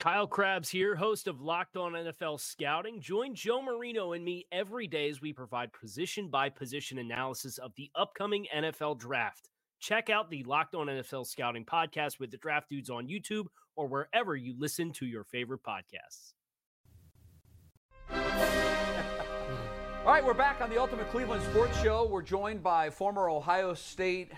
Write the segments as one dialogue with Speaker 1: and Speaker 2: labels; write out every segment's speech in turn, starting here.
Speaker 1: Kyle Crabbs here, host of Locked On NFL Scouting. Join Joe Marino and me every day as we provide position by position analysis of the upcoming NFL draft. Check out the Locked On NFL Scouting podcast with the draft dudes on YouTube or wherever you listen to your favorite podcasts.
Speaker 2: All right, we're back on the Ultimate Cleveland Sports Show. We're joined by former Ohio State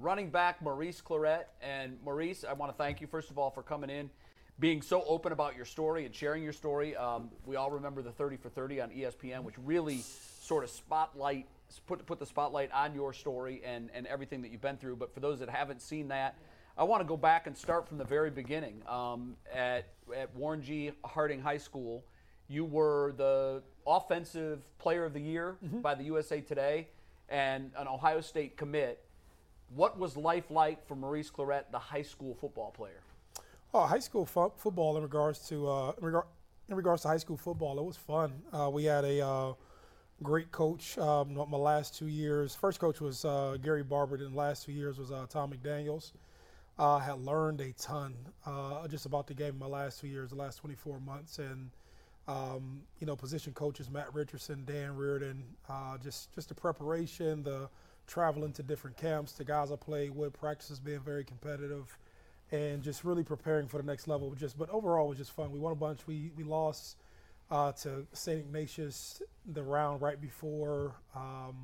Speaker 2: running back Maurice Clarett. And Maurice, I want to thank you, first of all, for coming in, being so open about your story and sharing your story. Um, we all remember the 30 for 30 on ESPN, which really sort of spotlight put put the spotlight on your story and, and everything that you've been through. But for those that haven't seen that, I want to go back and start from the very beginning. Um, at, at Warren G. Harding High School, you were the offensive player of the year by the USA Today and an Ohio State commit. What was life like for Maurice Clarett, the high school football player?
Speaker 3: Oh, high school fo- football in regards to uh, in, regard, in regards to high school football, it was fun. Uh, we had a uh, great coach. Um, my last two years, first coach was uh, Gary Barber. Then the last two years was uh, Tom McDaniels. Uh, had learned a ton just about the game in my last two years, the last 24 months, and um, you know, position coaches Matt Richardson, Dan Reardon, just just the preparation, the traveling to different camps, the guys I played with, practices being very competitive, and just really preparing for the next level. Just but overall, it was just fun. We won a bunch. We we lost uh, to St. Ignatius the round right before um,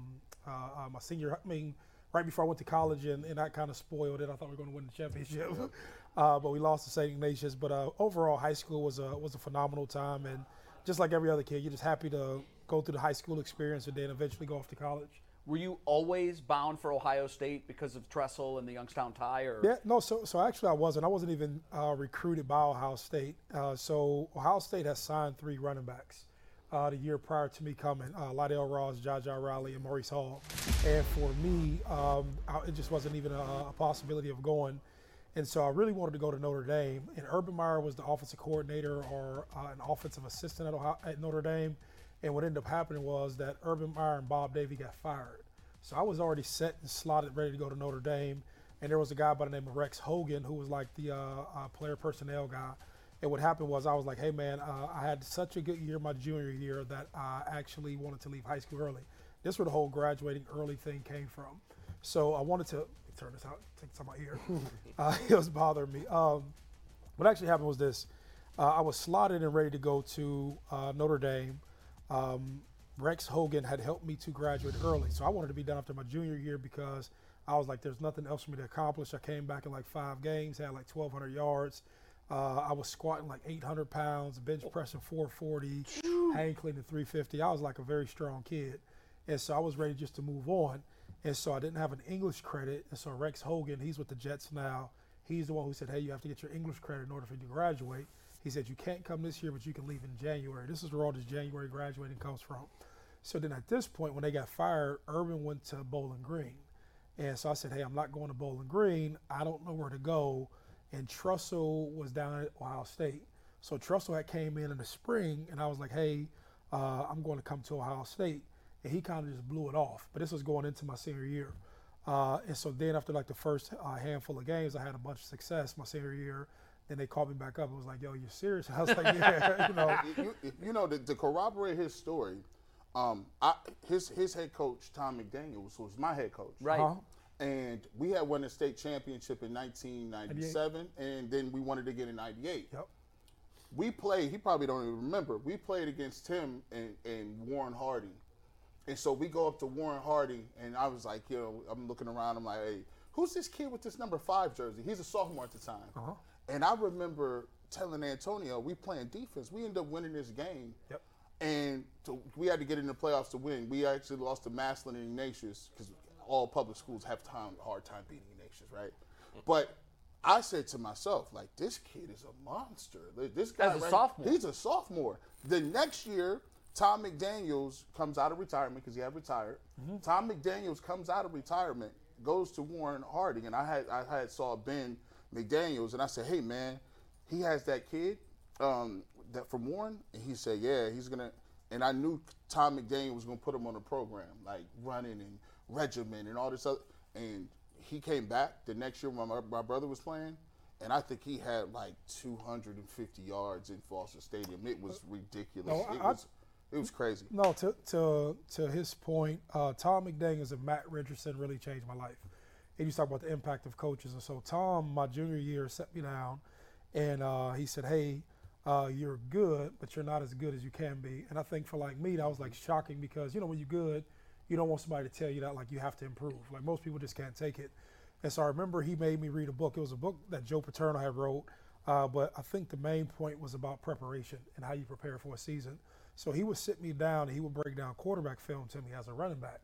Speaker 3: uh, uh, my senior. I mean, right before I went to college, and, and that kind of spoiled it. I thought we were going to win the championship, uh, but we lost to St. Ignatius. But uh, overall, high school was a was a phenomenal time, and just like every other kid, you're just happy to go through the high school experience and then eventually go off to college.
Speaker 2: Were you always bound for Ohio State because of Tressel and the Youngstown tie? Or
Speaker 3: Yeah, no. So, so actually, I wasn't. I wasn't even uh, recruited by Ohio State. Uh, so, Ohio State has signed three running backs uh, the year prior to me coming: uh, Lydell Ross, Jaja Riley, and Maurice Hall. And for me, um, I, it just wasn't even a, a possibility of going. And so, I really wanted to go to Notre Dame. And Urban Meyer was the offensive coordinator or uh, an offensive assistant at, Ohio, at Notre Dame. And what ended up happening was that Urban Meyer and Bob Davie got fired. So I was already set and slotted, ready to go to Notre Dame. And there was a guy by the name of Rex Hogan who was like the uh, uh, player personnel guy. And what happened was I was like, hey man, uh, I had such a good year my junior year that I actually wanted to leave high school early. This is where the whole graduating early thing came from. So I wanted to turn this out, take this out my ear. uh, it was bothering me. Um, what actually happened was this: uh, I was slotted and ready to go to uh, Notre Dame. Um, Rex Hogan had helped me to graduate early, so I wanted to be done after my junior year because I was like, "There's nothing else for me to accomplish." I came back in like five games, had like 1,200 yards. Uh, I was squatting like 800 pounds, bench pressing 440, hang cleaning 350. I was like a very strong kid, and so I was ready just to move on. And so I didn't have an English credit, and so Rex Hogan, he's with the Jets now. He's the one who said, "Hey, you have to get your English credit in order for you to graduate." He said, "You can't come this year, but you can leave in January." This is where all this January graduating comes from. So then at this point, when they got fired, Urban went to Bowling Green. And so I said, hey, I'm not going to Bowling Green. I don't know where to go. And Tressel was down at Ohio State. So Tressel had came in in the spring, and I was like, hey, uh, I'm going to come to Ohio State. And he kind of just blew it off. But this was going into my senior year. Uh, and so then after like the first uh, handful of games, I had a bunch of success my senior year. Then they called me back up and was like, yo, you're serious? I was like, yeah, you know.
Speaker 4: you, you- you know, to, to corroborate his story, um, I, his his head coach Tom McDaniels was my head coach.
Speaker 2: right?
Speaker 3: Uh-huh.
Speaker 4: And we had won the state championship in 1997, and then we wanted to get in '98.
Speaker 3: Yep.
Speaker 4: We played. He probably don't even remember. We played against him and, and Warren Harding, and so we go up to Warren Harding, and I was like, you know, I'm looking around. I'm like, hey, who's this kid with this number five jersey? He's a sophomore at the time. And I remember telling Antonio, we playing defense. We end up winning this game.
Speaker 3: Yep.
Speaker 4: And to, we had to get in the playoffs to win. We actually lost to Massillon and Ignatius because all public schools have time hard time beating Ignatius, right? But I said to myself, like, this kid is a monster. This guy,
Speaker 2: As a
Speaker 4: right-
Speaker 2: sophomore.
Speaker 4: he's a sophomore. The next year, Tom McDaniels comes out of retirement because he had retired.
Speaker 2: Mm-hmm.
Speaker 4: Tom McDaniels comes out of retirement, goes to Warren Harding, and I had I had saw Ben McDaniels, and I said, hey man, he has that kid um, that from Warren, and he said, yeah, he's gonna. And I knew Tom McDaniel was gonna put him on a program like running and regiment and all this other. And he came back the next year when my, my brother was playing, and I think he had like 250 yards in Foster Stadium. It was ridiculous.
Speaker 3: No,
Speaker 4: it
Speaker 3: I-
Speaker 4: was it was crazy.
Speaker 3: No, to to to his point, uh, Tom McDaniels and Matt Richardson really changed my life. And you talk about the impact of coaches, and so Tom, my junior year, set me down, and uh, he said, "Hey, uh, you're good, but you're not as good as you can be." And I think for like me, that was like shocking because you know when you're good, you don't want somebody to tell you that like you have to improve. Like most people just can't take it. And so I remember he made me read a book. It was a book that Joe Paterno had wrote, uh, but I think the main point was about preparation and how you prepare for a season. So he would sit me down and he would break down quarterback film to me as a running back.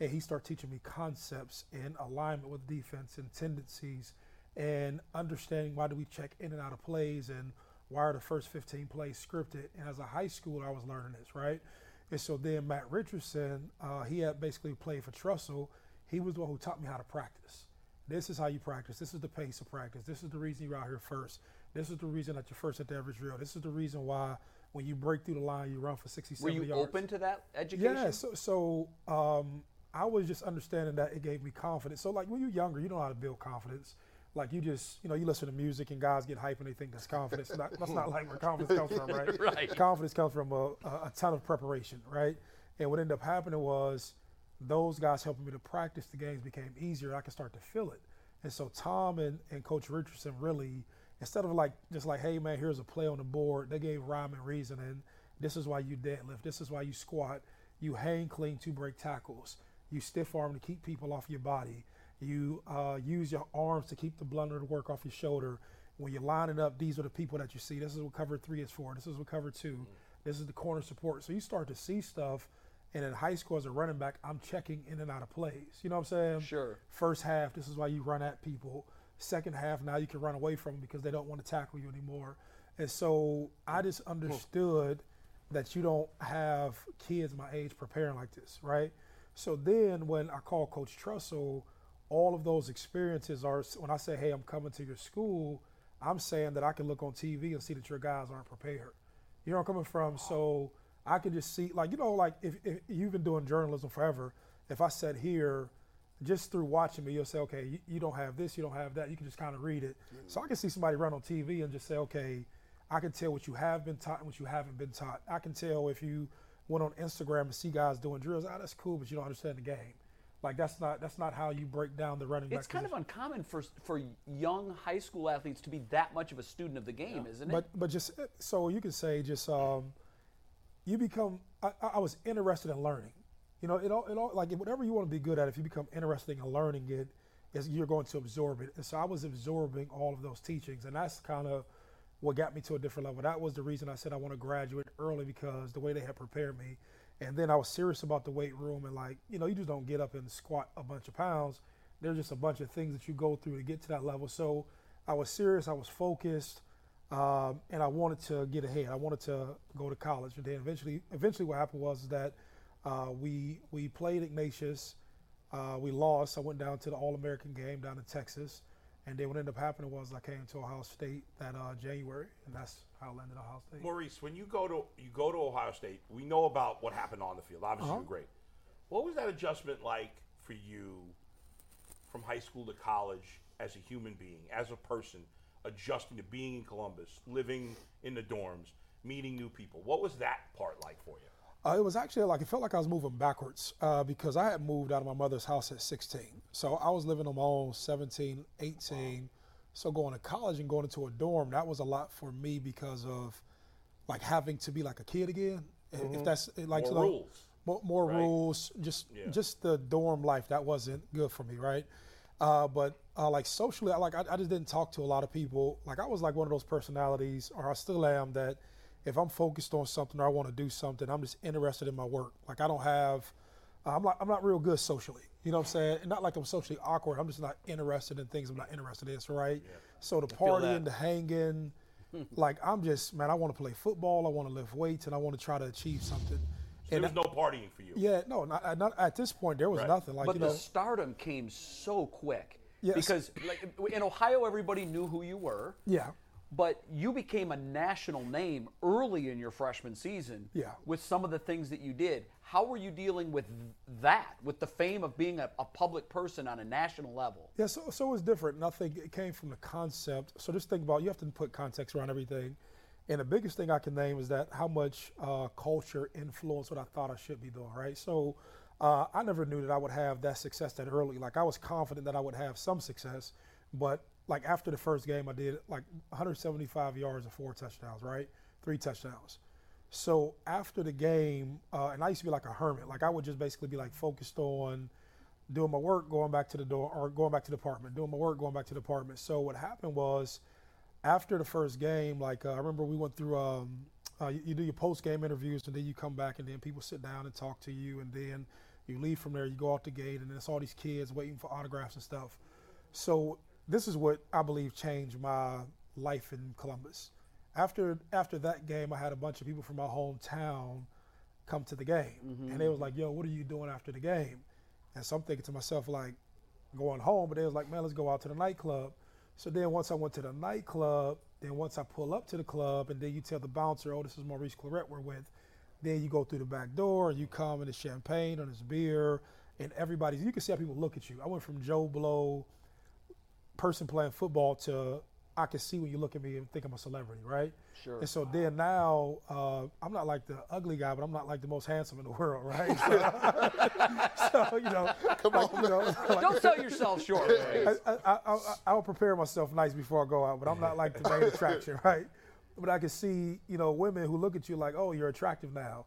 Speaker 3: And he started teaching me concepts and alignment with defense and tendencies and understanding why do we check in and out of plays and why are the first 15 plays scripted. And as a high schooler, I was learning this, right? And so then Matt Richardson, uh, he had basically played for Tressel. He was the one who taught me how to practice. This is how you practice. This is the pace of practice. This is the reason you're out here first. This is the reason that you're first at the average drill. This is the reason why when you break through the line, you run for 60,
Speaker 2: Were
Speaker 3: 70
Speaker 2: you
Speaker 3: yards.
Speaker 2: open to that education?
Speaker 3: Yeah, so, so um, I was just understanding that it gave me confidence. So like when you're younger, you know how to build confidence. Like you just, you know, you listen to music and guys get hype and they think that's confidence. Not, that's not like where confidence comes from, right?
Speaker 2: Right.
Speaker 3: Confidence comes from a, a, a ton of preparation, right? And what ended up happening was those guys helping me to practice the games became easier. I could start to feel it. And so Tom and, and Coach Richardson really, instead of like just like, hey man, here's a play on the board, they gave rhyme and reason and this is why you deadlift, this is why you squat, you hang clean to break tackles, you stiff arm to keep people off your body, you uh, use your arms to keep the blunder to work off your shoulder. When you line it up, these are the people that you see. This is what cover three is for. This is what cover two. This is the corner support. So you start to see stuff. And in high school as a running back, I'm checking in and out of plays. You know what I'm saying?
Speaker 2: Sure.
Speaker 3: First half, this is why you run at people. Second half, now you can run away from them because they don't want to tackle you anymore. And so I just understood that you don't have kids my age preparing like this, right? So then when I call Coach Tressel, all of those experiences are when I say, hey, I'm coming to your school, I'm saying that I can look on TV and see that your guys aren't prepared. You know where I'm coming from? So I can just see, like, you know, like if, if you've been doing journalism forever, if I sat here, just through watching me, you'll say, okay, you, you don't have this, you don't have that. You can just kind of read it. So I can see somebody run on TV and just say, okay, I can tell what you have been taught and what you haven't been taught. I can tell if you went on Instagram and see guys doing drills, ah, that's cool, but you don't understand the game. Like that's not that's not how you break down the running back.
Speaker 2: It's kind of uncommon for for young high school athletes to be that much of a student of the game, isn't it?
Speaker 3: But but just so you can say just um, you become. I, I was interested in learning. You know, it all it all like whatever you want to be good at. If you become interested in learning it, is you're going to absorb it. And so I was absorbing all of those teachings, and that's kind of what got me to a different level. That was the reason I said I want to graduate early because the way they had prepared me. And then I was serious about the weight room and like, you know, you just don't get up and squat a bunch of pounds. There's just a bunch of things that you go through to get to that level. So I was serious, I was focused, um, and I wanted to get ahead. I wanted to go to college. And then eventually eventually what happened was that uh, we we played Ignatius. Uh, we lost. I went down to the All American game down in Texas. And then what ended up happening was I came to Ohio State that uh, January, and that's how I landed at Ohio State.
Speaker 5: Maurice, when you go to you go to Ohio State, we know about what happened on the field. Obviously,
Speaker 3: Uh-huh.
Speaker 5: you're great. What was that adjustment like for you from high school to college as a human being, as a person, adjusting to being in Columbus, living in the dorms, meeting new people? What was that part like for you?
Speaker 3: Uh, it was actually like it felt like I was moving backwards uh, because I had moved out of my mother's house at 16. So I was living on my own 17, 18. So going to college and going into a dorm, that was a lot for me because of like having to be like a kid again. If- If that's like
Speaker 5: More
Speaker 3: so-
Speaker 5: rules.
Speaker 3: more, more
Speaker 5: right?
Speaker 3: rules, just
Speaker 5: Yeah.
Speaker 3: just the dorm life that wasn't good for me, right? Uh, but uh, like socially, I, like I, I just didn't talk to a lot of people. Like I was like one of those personalities, or I still am, that if I'm focused on something or I want to do something, I'm just interested in my work. Like I don't have, uh, I'm not, I'm not real good socially. You know what I'm saying? Not like I'm socially awkward. I'm just not interested in things I'm not interested in. So right. So the partying, the hanging, like I'm just man. I want to play football. I want to lift weights, and I want to try to achieve something.
Speaker 5: There
Speaker 3: and
Speaker 5: was no partying for you.
Speaker 3: yeah, no, not, not at this point. There was
Speaker 5: Right.
Speaker 3: nothing like
Speaker 2: but
Speaker 3: you
Speaker 2: the
Speaker 3: know.
Speaker 2: stardom came so quick
Speaker 3: Yes.
Speaker 2: because like in Ohio everybody knew who you were.
Speaker 3: Yeah.
Speaker 2: But you became a national name early in your freshman season
Speaker 3: Yeah.
Speaker 2: with some of the things that you did. How were you dealing with that, with the fame of being a, a public person on a national level?
Speaker 3: Yeah, so, so it was different. Nothing it came from the concept. So just think about you have to put context around everything. And the biggest thing I can name is that how much uh, culture influenced what I thought I should be doing, right? So uh, I never knew that I would have that success that early. Like I was confident that I would have some success, but like after the first game, I did like 175 yards and four touchdowns, right? Three touchdowns. So after the game, uh, and I used to be like a hermit. Like I would just basically be like focused on doing my work, going back to the door, or going back to the apartment, doing my work, going back to the apartment. So what happened was, after the first game, like uh, I remember we went through, um, uh, you, you do your post game interviews, and then you come back, and then people sit down and talk to you, and then you leave from there, you go out the gate, and then it's all these kids waiting for autographs and stuff. So this is what I believe changed my life in Columbus. After after that game, I had a bunch of people from my hometown come to the game, mm-hmm. and they was like, "Yo, what are you doing after the game?" And so I'm thinking to myself, like, going home, but they was like, "Man, let's go out to the nightclub." So then once I went to the nightclub, then once I pull up to the club, and then you tell the bouncer, "Oh, this is Maurice Clarett we're with," then you go through the back door, and you come and it's champagne and it's beer, and everybody's. You can see how people look at you. I went from Joe Blow, person playing football, to I can see when you look at me and think I'm a celebrity, right?
Speaker 2: Sure.
Speaker 3: And so then now, uh, I'm not like the ugly guy, but I'm not like the most handsome in the world, right? So, so, you know,
Speaker 4: Come
Speaker 3: like,
Speaker 4: on,
Speaker 3: you know, like,
Speaker 2: Don't sell yourself short.
Speaker 3: I, I, I, I, I'll prepare myself nice before I go out, but I'm not like the main attraction, right? But I can see, you know, women who look at you like, oh, you're attractive now.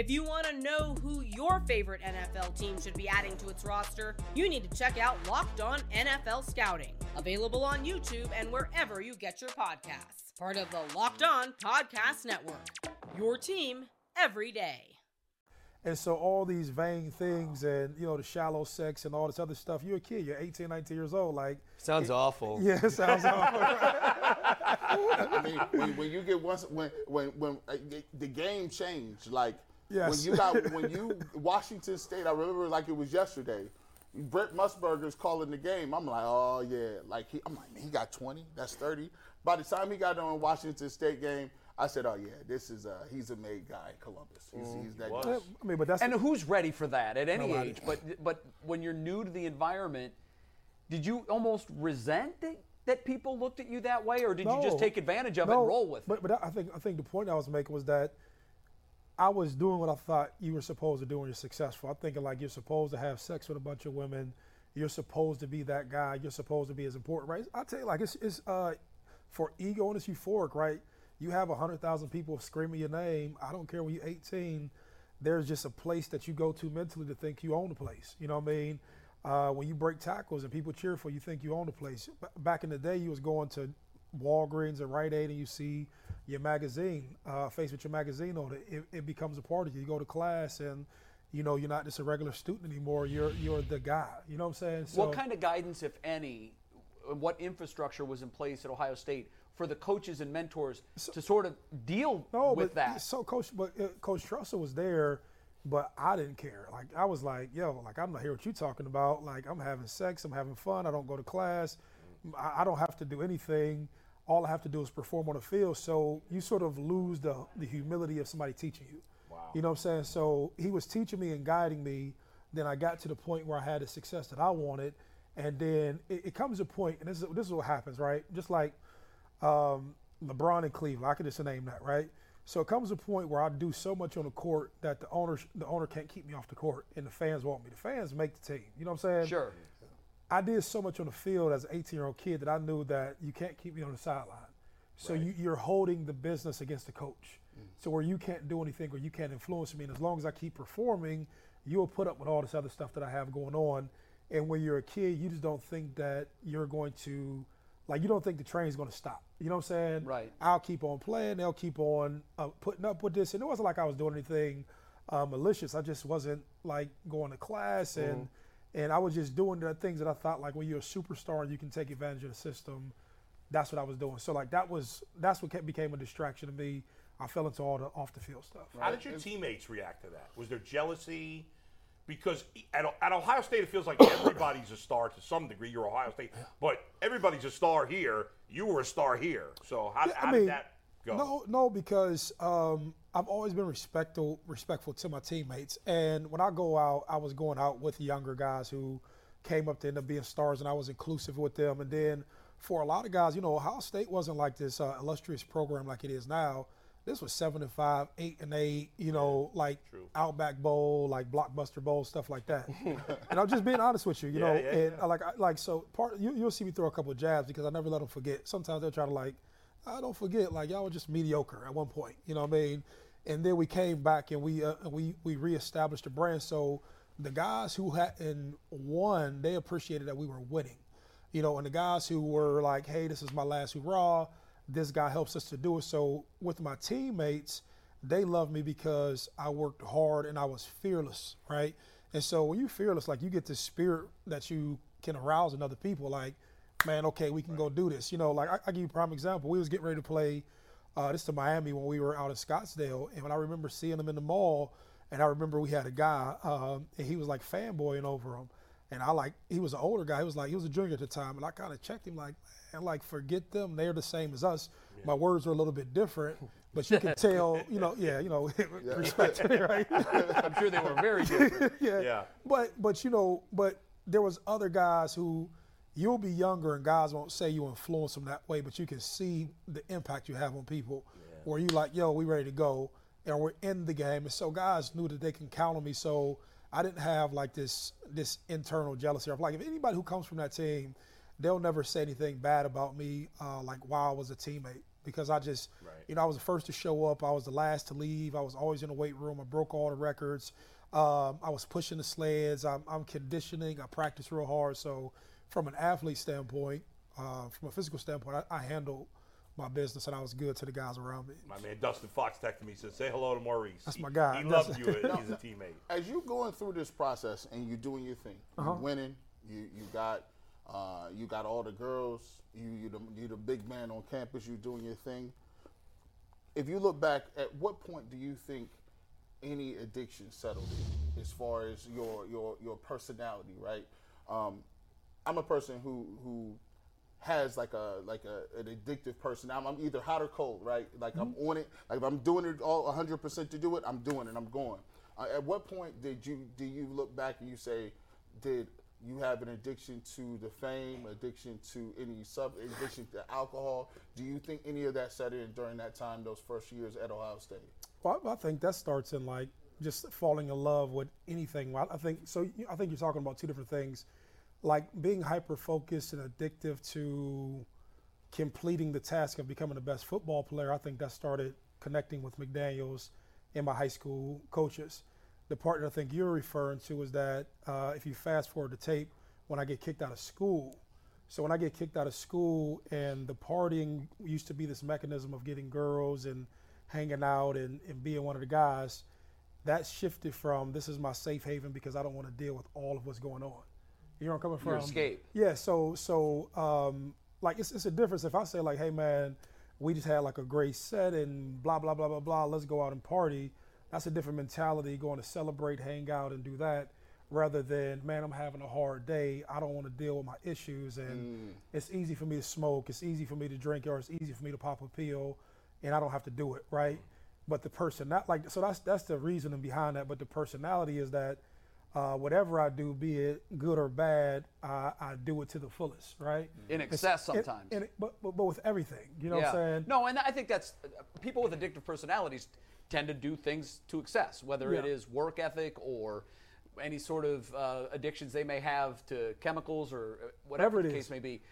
Speaker 6: If you want to know who your favorite NFL team should be adding to its roster, you need to check out Locked On NFL Scouting, available on YouTube and wherever you get your podcasts. Part of the Locked On Podcast Network. Your team every day.
Speaker 3: And so all these vain things and, you know, the shallow sex and all this other stuff, you're a kid, you're 18, 19 years old. Like,
Speaker 7: Sounds awful.
Speaker 3: yeah, it sounds awful.
Speaker 4: I mean, when, when you get once when when when uh, the- the game changed, like
Speaker 3: Yes.
Speaker 4: when you got when you Washington State, I remember like it was yesterday. Brent Musburger's calling the game. I'm like, oh yeah, like he, I'm like, man, he got 20. That's 30. By the time he got on Washington State game, I said, oh yeah, this is uh he's a made guy, Columbus. He's, he's that guy.
Speaker 3: I mean, but that's
Speaker 2: And who's ready for that at any
Speaker 3: Nobody.
Speaker 2: age? But but when you're new to the environment, did you almost resent that, that people looked at you that way, or did you just take advantage of it and roll with
Speaker 3: but,
Speaker 2: it?
Speaker 3: But I think I think the point I was making was that I was doing what I thought you were supposed to do when you're successful. I'm thinking like you're supposed to have sex with a bunch of women. You're supposed to be that guy. You're supposed to be as important, right? I tell you, like it's, it's uh, for ego and it's euphoric, right? You have hundred thousand people screaming your name. I don't care when you're 18. There's just a place that you go to mentally to think you own the place. You know what I mean? Uh, when you break tackles and people cheer for you, think you own the place. B- back in the day, you was going to Walgreens and Rite Aid, and you see your magazine, uh, face with your magazine on it. it. It becomes a part of you. You go to class, and you know you're not just a regular student anymore. You're you're the guy. You know what I'm saying? So,
Speaker 2: what kind of guidance, if any, what infrastructure was in place at Ohio State for the coaches and mentors to sort of deal
Speaker 3: no,
Speaker 2: with
Speaker 3: but
Speaker 2: that?
Speaker 3: So coach, but uh, Coach Tressel was there, but I didn't care. Like I was like, yo, like I'm not here what you talking about. Like I'm having sex, I'm having fun. I don't go to class. I, I don't have to do anything. All I have to do is perform on the field. So you sort of lose the the humility of somebody teaching you. Wow. You know what I'm saying? So he was teaching me and guiding me. Then I got to the point where I had the success that I wanted, and then it, it comes a point, and this is this is what happens, right? Just like um, LeBron in Cleveland. I could just name that, right? So it comes a point where I do so much on the court that the owner the owner can't keep me off the court, and the fans want me. The fans make the team. You know what I'm saying?
Speaker 2: Sure.
Speaker 3: I did so much on the field as an 18 year old kid that I knew that you can't keep me on the sideline. So you, you're holding the business against the coach. So where you can't do anything or you can't influence me, and as long as I keep performing, you'll put up with all this other stuff that I have going on. And when you're a kid, you just don't think that you're going to, like, you don't think the train's going to stop. You know what I'm saying?
Speaker 2: Right.
Speaker 3: I'll keep on playing. They'll keep on uh, putting up with this. And it wasn't like I was doing anything uh, malicious. I just wasn't like going to class and and I was just doing the things that I thought like when you're a superstar and you can take advantage of the system. That's what I was doing. So like that was that's what kept, became a distraction to me. I fell into all the off the field stuff.
Speaker 5: How did your teammates react to that? Was there jealousy? Because at, at Ohio State, it feels like everybody's a star to some degree. You're Ohio State, but everybody's a star here. You were a star here. So how,
Speaker 3: Yeah,
Speaker 5: how
Speaker 3: I
Speaker 5: did
Speaker 3: mean,
Speaker 5: that go?
Speaker 3: No, no, because um, I've always been respectful, respectful to my teammates. And when I go out, I was going out with younger guys who came up to end up being stars, and I was inclusive with them. And then for a lot of guys, you know, Ohio State wasn't like this uh, illustrious program like it is now. This was seven and five, eight and eight, you know, like Outback Bowl, like Blockbuster Bowl, stuff like that. and I'm just being honest with you, you know,
Speaker 5: yeah,
Speaker 3: and I like, I, like so part you, you'll see me throw a couple of jabs because I never let them forget. Sometimes they'll try to like, I don't forget, like y'all were just mediocre at one point, you know what I mean? And then we came back and we uh, we we reestablished the brand. So the guys who hadn't won, they appreciated that we were winning, you know. And the guys who were like, "Hey, this is my last hurrah," this guy helps us to do it. So with my teammates, they love me because I worked hard and I was fearless, right? And so when you're fearless, like you get this spirit that you can arouse in other people, like, man, okay, we can go do this. You know, like I, I give you a prime example. We was getting ready to play uh, this to Miami when we were out in Scottsdale, and when I remember seeing them in the mall, and I remember we had a guy, um, and he was like fanboying over him. And I like he was an older guy. He was like he was a junior at the time, and I kind of checked him like, and like forget them. They're the same as us. My words are a little bit different, but you can tell, you know, yeah, you know, respect, right?
Speaker 2: I'm sure they were very different.
Speaker 3: yeah.
Speaker 5: Yeah.
Speaker 3: But but you know, but there was other guys who you'll be younger and guys won't say you influence them that way, but you can see the impact you have on people. Where you like, yo, we ready to go, and we're in the game, and so guys knew that they can count on me. So I didn't have like this this internal jealousy. of like if anybody who comes from that team, they'll never say anything bad about me, uh, like while I was a teammate. Because I just, you know, I was the first to show up. I was the last to leave. I was always in the weight room. I broke all the records. Um, I was pushing the sleds. I'm, I'm conditioning. I practice real hard. So, from an athlete standpoint, uh, from a physical standpoint, I, I handled my business and I was good to the guys around me.
Speaker 5: My man Dustin Fox texted me. Said, "Say hello to Maurice."
Speaker 3: That's
Speaker 5: He-
Speaker 3: my guy.
Speaker 5: He
Speaker 3: That's-
Speaker 5: loved you. He's a teammate.
Speaker 4: As you're going through this process and you're doing your thing,
Speaker 3: Uh-huh.
Speaker 4: you winning, you you got uh, you got all the girls, you you the, you the big man on campus, you doing your thing. If you look back, at what point do you think any addiction settled in, as far as your your your personality, right? Um, I'm a person who who has like a like a an addictive person. I'm, I'm either hot or cold, right? Like I'm on it. Like if I'm doing it all 100 percent to do it, I'm doing it. I'm going. Uh, at what point did you do you look back and you say, did you have an addiction to the fame, addiction to any sub addiction to alcohol? Do you think any of that set in during that time, those first years at Ohio State?
Speaker 3: Well, I I think that starts in like just falling in love with anything. Well, I think so. I think you're talking about two different things, like being hyper focused and addictive to completing the task of becoming the best football player. I think that started connecting with McDaniels and my high school coaches. The part that I think you're referring to is that uh, if you fast forward the tape, when I get kicked out of school, so when I get kicked out of school and the partying used to be this mechanism of getting girls and hanging out and, and being one of the guys, that shifted from this is my safe haven because I don't want to deal with all of what's going on. You know I'm coming from?
Speaker 2: Your escape.
Speaker 3: Yeah, so so um, like it's, it's a difference if I say like, hey man, we just had like a great set and blah blah blah blah blah. Let's go out and party. That's a different mentality. Going to celebrate, hang out, and do that, rather than man, I'm having a hard day. I don't want to deal with my issues, and it's easy for me to smoke. It's easy for me to drink, or it's easy for me to pop a pill, and I don't have to do it right. But the person, not like so that's that's the reasoning behind that. But the personality is that uh, whatever I do, be it good or bad, I, I do it to the fullest, right?
Speaker 2: In excess
Speaker 3: and-
Speaker 2: sometimes.
Speaker 3: and it- but, but but with everything, you know what I'm saying?
Speaker 2: No, and I think that's people with addictive personalities tend to do things to excess, whether it
Speaker 3: Yeah.
Speaker 2: is work ethic or any sort of uh, addictions they may have to chemicals or uh, whatever
Speaker 3: Whatever
Speaker 2: the case
Speaker 3: is.
Speaker 2: may be.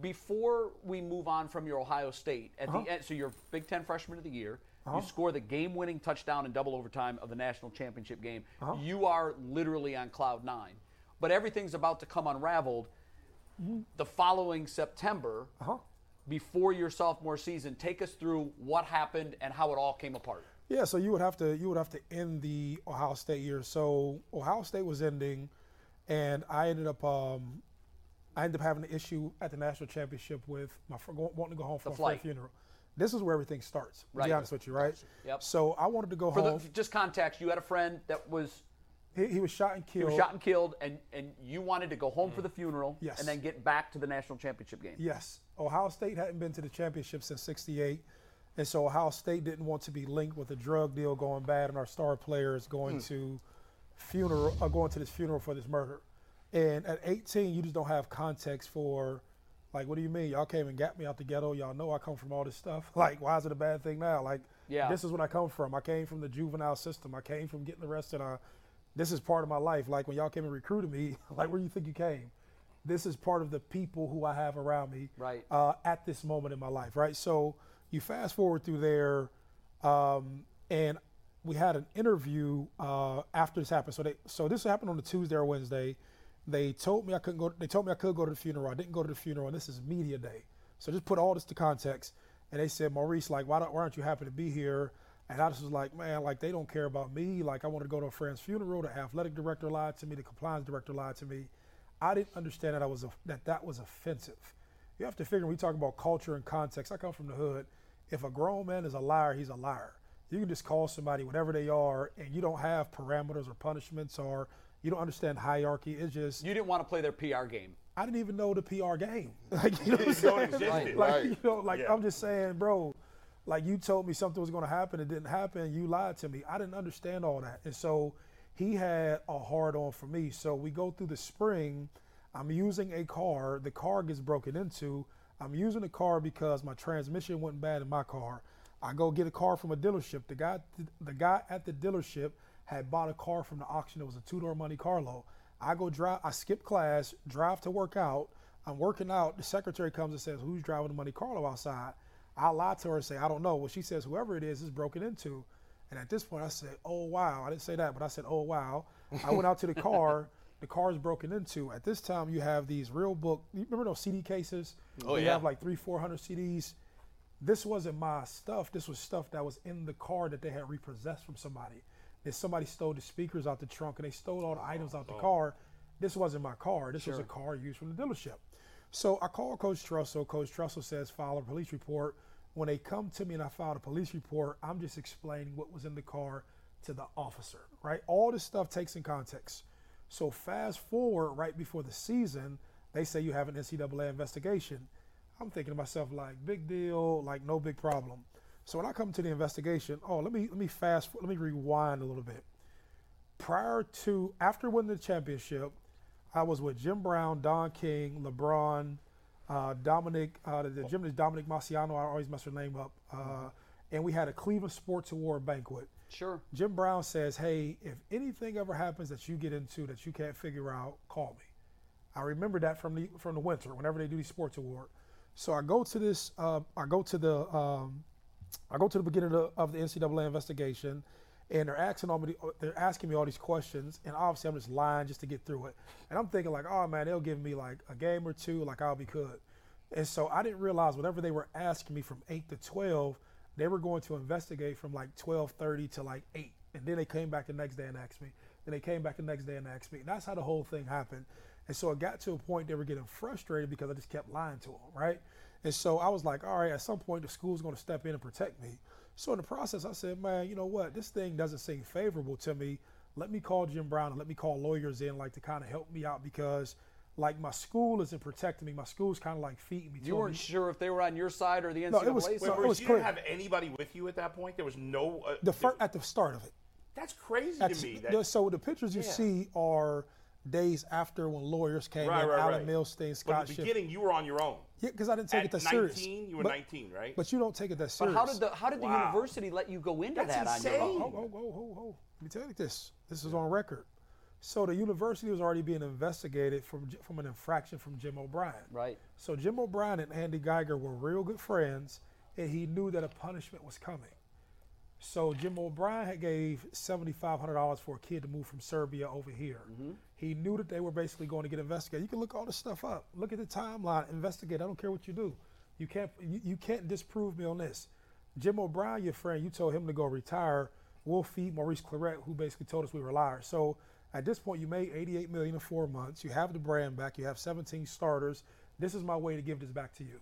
Speaker 2: Before we move on from your Ohio State, at
Speaker 3: Uh-huh.
Speaker 2: the end, so you're Big Ten Freshman of the Year. You score the game-winning touchdown in double overtime of the national championship game.
Speaker 3: Uh-huh.
Speaker 2: You are literally on cloud nine, but everything's about to come unraveled. The following September,
Speaker 3: Uh-huh.
Speaker 2: before your sophomore season, take us through what happened and how it all came apart.
Speaker 3: Yeah, so you would have to you would have to end the Ohio State year. So Ohio State was ending, and I ended up um, I ended up having an issue at the national championship with my wanting to go home for
Speaker 2: The
Speaker 3: my
Speaker 2: flight.
Speaker 3: funeral. This is where everything starts. To
Speaker 2: Right.
Speaker 3: be honest with you, right?
Speaker 2: Yep.
Speaker 3: So I wanted to go
Speaker 2: For
Speaker 3: home.
Speaker 2: the, just context, you had a friend that was
Speaker 3: he, he was shot and
Speaker 2: he
Speaker 3: killed.
Speaker 2: was shot and killed, and, and you wanted to go home for the funeral
Speaker 3: Yes.
Speaker 2: and then get back to the national championship game.
Speaker 3: Yes. Ohio State hadn't been to the championship since 68. And so Ohio State didn't want to be linked with a drug deal going bad and our star players going to funeral uh, going to this funeral for this murder. And at 18, you just don't have context for like, what do you mean? Y'all came and got me out the ghetto. Y'all know I come from all this stuff. Like, why is it a bad thing now? Like,
Speaker 2: Yeah.
Speaker 3: this is what I come from. I came from the juvenile system. I came from getting arrested. I, this is part of my life. Like when y'all came and recruited me, like where do you think you came? This is part of the people who I have around me
Speaker 2: Right.
Speaker 3: uh, at this moment in my life, right? So you fast forward through there, um, and we had an interview uh, after this happened. So they, so this happened on a Tuesday or Wednesday. They told me I couldn't go. They told me I could go to the funeral. I didn't go to the funeral, and this is media day. So just put all this to context. And they said, Maurice, like, why, don't, why aren't you happy to be here? And I just was like, man, like they don't care about me. Like I wanted to go to a friend's funeral. The athletic director lied to me. The compliance director lied to me. I didn't understand that I was a, that that was offensive. You have to figure when we talk about culture and context. I come from the hood. If a grown man is a liar, he's a liar. You can just call somebody whatever they are, and you don't have parameters or punishments, or you don't understand hierarchy. It's just
Speaker 2: You didn't want to play their PR game.
Speaker 3: I didn't even know the PR game. Like you know what I'm saying?
Speaker 5: exist.
Speaker 3: Like
Speaker 4: Right.
Speaker 3: you know, like
Speaker 5: Yeah.
Speaker 3: I'm just saying, bro. Like you told me something was going to happen, it didn't happen. You lied to me. I didn't understand all that, and so he had a hard on for me. So we go through the spring. I'm using a car. The car gets broken into. I'm using the car because my transmission went bad in my car. I go get a car from a dealership. The guy, the guy at the dealership had bought a car from the auction. It was a two-door Monte Carlo. I go drive. I skip class, drive to work out. I'm working out. The secretary comes and says, "Who's driving the Monte Carlo outside?" I lie to her and say, "I don't know." Well, she says, "Whoever it is is broken into." And at this point, I said, "Oh wow!" I didn't say that, but I said, "Oh wow!" I went out to the car. The car is broken into. At this time, you have these real book. You remember those CD cases? Oh You
Speaker 2: yeah.
Speaker 3: have like three, four hundred CDs. This wasn't my stuff. This was stuff that was in the car that they had repossessed from somebody. If somebody stole the speakers out the trunk and they stole all the oh, items out the oh. car, this wasn't my car. This was a car used from the dealership. So I call Coach Tressel. Coach Tressel says file a police report. When they come to me and I filed a police report, I'm just explaining what was in the car to the officer, right? All this stuff takes in context. So fast forward right before the season, they say you have an NCAA investigation. I'm thinking to myself like, big deal, like no big problem. So when I come to the investigation, oh, let me let me fast, let me rewind a little bit. Prior to after winning the championship, I was with Jim Brown, Don King, LeBron, uh, Dominic, uh, the, the gym Dominic Marciano. I always mess her name up. Uh, and we had a Cleveland Sports Award banquet.
Speaker 2: Sure.
Speaker 3: Jim Brown says, "Hey, if anything ever happens that you get into that you can't figure out, call me." I remember that from the from the winter whenever they do the sports award. So I go to this. Uh, I go to the. Um, I go to the beginning of the, of the NCAA investigation, and they're asking all me. They're asking me all these questions, and obviously I'm just lying just to get through it. And I'm thinking like, oh man, they'll give me like a game or two, like I'll be good. And so I didn't realize whatever they were asking me from eight to twelve, they were going to investigate from like twelve thirty to like eight, and then they came back the next day and asked me. Then they came back the next day and asked me. And that's how the whole thing happened. And so it got to a point they were getting frustrated because I just kept lying to them, right? And so I was like, all right, at some point the school's going to step in and protect me. So in the process, I said, man, you know what? This thing doesn't seem favorable to me. Let me call Jim Brown and let me call lawyers in, like to kind of help me out because, like, my school isn't protecting me. My school's kind of like feeding me.
Speaker 2: You weren't
Speaker 3: me-
Speaker 2: sure if they were on your side or the NCAA
Speaker 3: No, it was-
Speaker 2: side.
Speaker 3: so
Speaker 5: Wait,
Speaker 3: it
Speaker 5: Bruce,
Speaker 3: was
Speaker 5: you
Speaker 3: clear.
Speaker 5: didn't have anybody with you at that point. There was no. Uh,
Speaker 3: the fir- at the start of it.
Speaker 5: that's crazy
Speaker 3: That's-
Speaker 5: to me. That,
Speaker 3: so the pictures you
Speaker 5: Yeah.
Speaker 3: see are days after when lawyers came
Speaker 5: right,
Speaker 3: in,
Speaker 5: right,
Speaker 3: Alan
Speaker 5: right.
Speaker 3: Milstein,
Speaker 5: But
Speaker 3: Scott
Speaker 5: in the
Speaker 3: Schiff.
Speaker 5: beginning, you were on your own.
Speaker 3: Yeah, because I didn't take
Speaker 5: At
Speaker 3: it that
Speaker 5: 19,
Speaker 3: serious.
Speaker 5: you were
Speaker 3: but,
Speaker 5: 19, right?
Speaker 3: But you don't take it that serious.
Speaker 2: But
Speaker 3: serious.
Speaker 2: how did the how did the
Speaker 5: Wow.
Speaker 2: university let you go into
Speaker 5: That's
Speaker 2: that on your
Speaker 5: insane.
Speaker 2: own?
Speaker 3: Oh, oh, oh, oh, oh. Let me tell you this. This is on record. So the university was already being investigated from from an infraction from Jim O'Brien.
Speaker 2: Right.
Speaker 3: So Jim O'Brien and Andy Geiger were real good friends, and he knew that a punishment was coming. So Jim O'Brien had gave seventy five hundred dollars for a kid to move from Serbia over here. Mm-hmm. He knew that they were basically going to get investigated. You can look all this stuff up. Look at the timeline. Investigate. I don't care what you do. You can't you, you can't disprove me on this. Jim O'Brien, your friend, you told him to go retire. We'll feed Maurice Clarett, who basically told us we were liars. So at this point, you made 88 million in four months. You have the brand back. You have 17 starters. This is my way to give this back to you,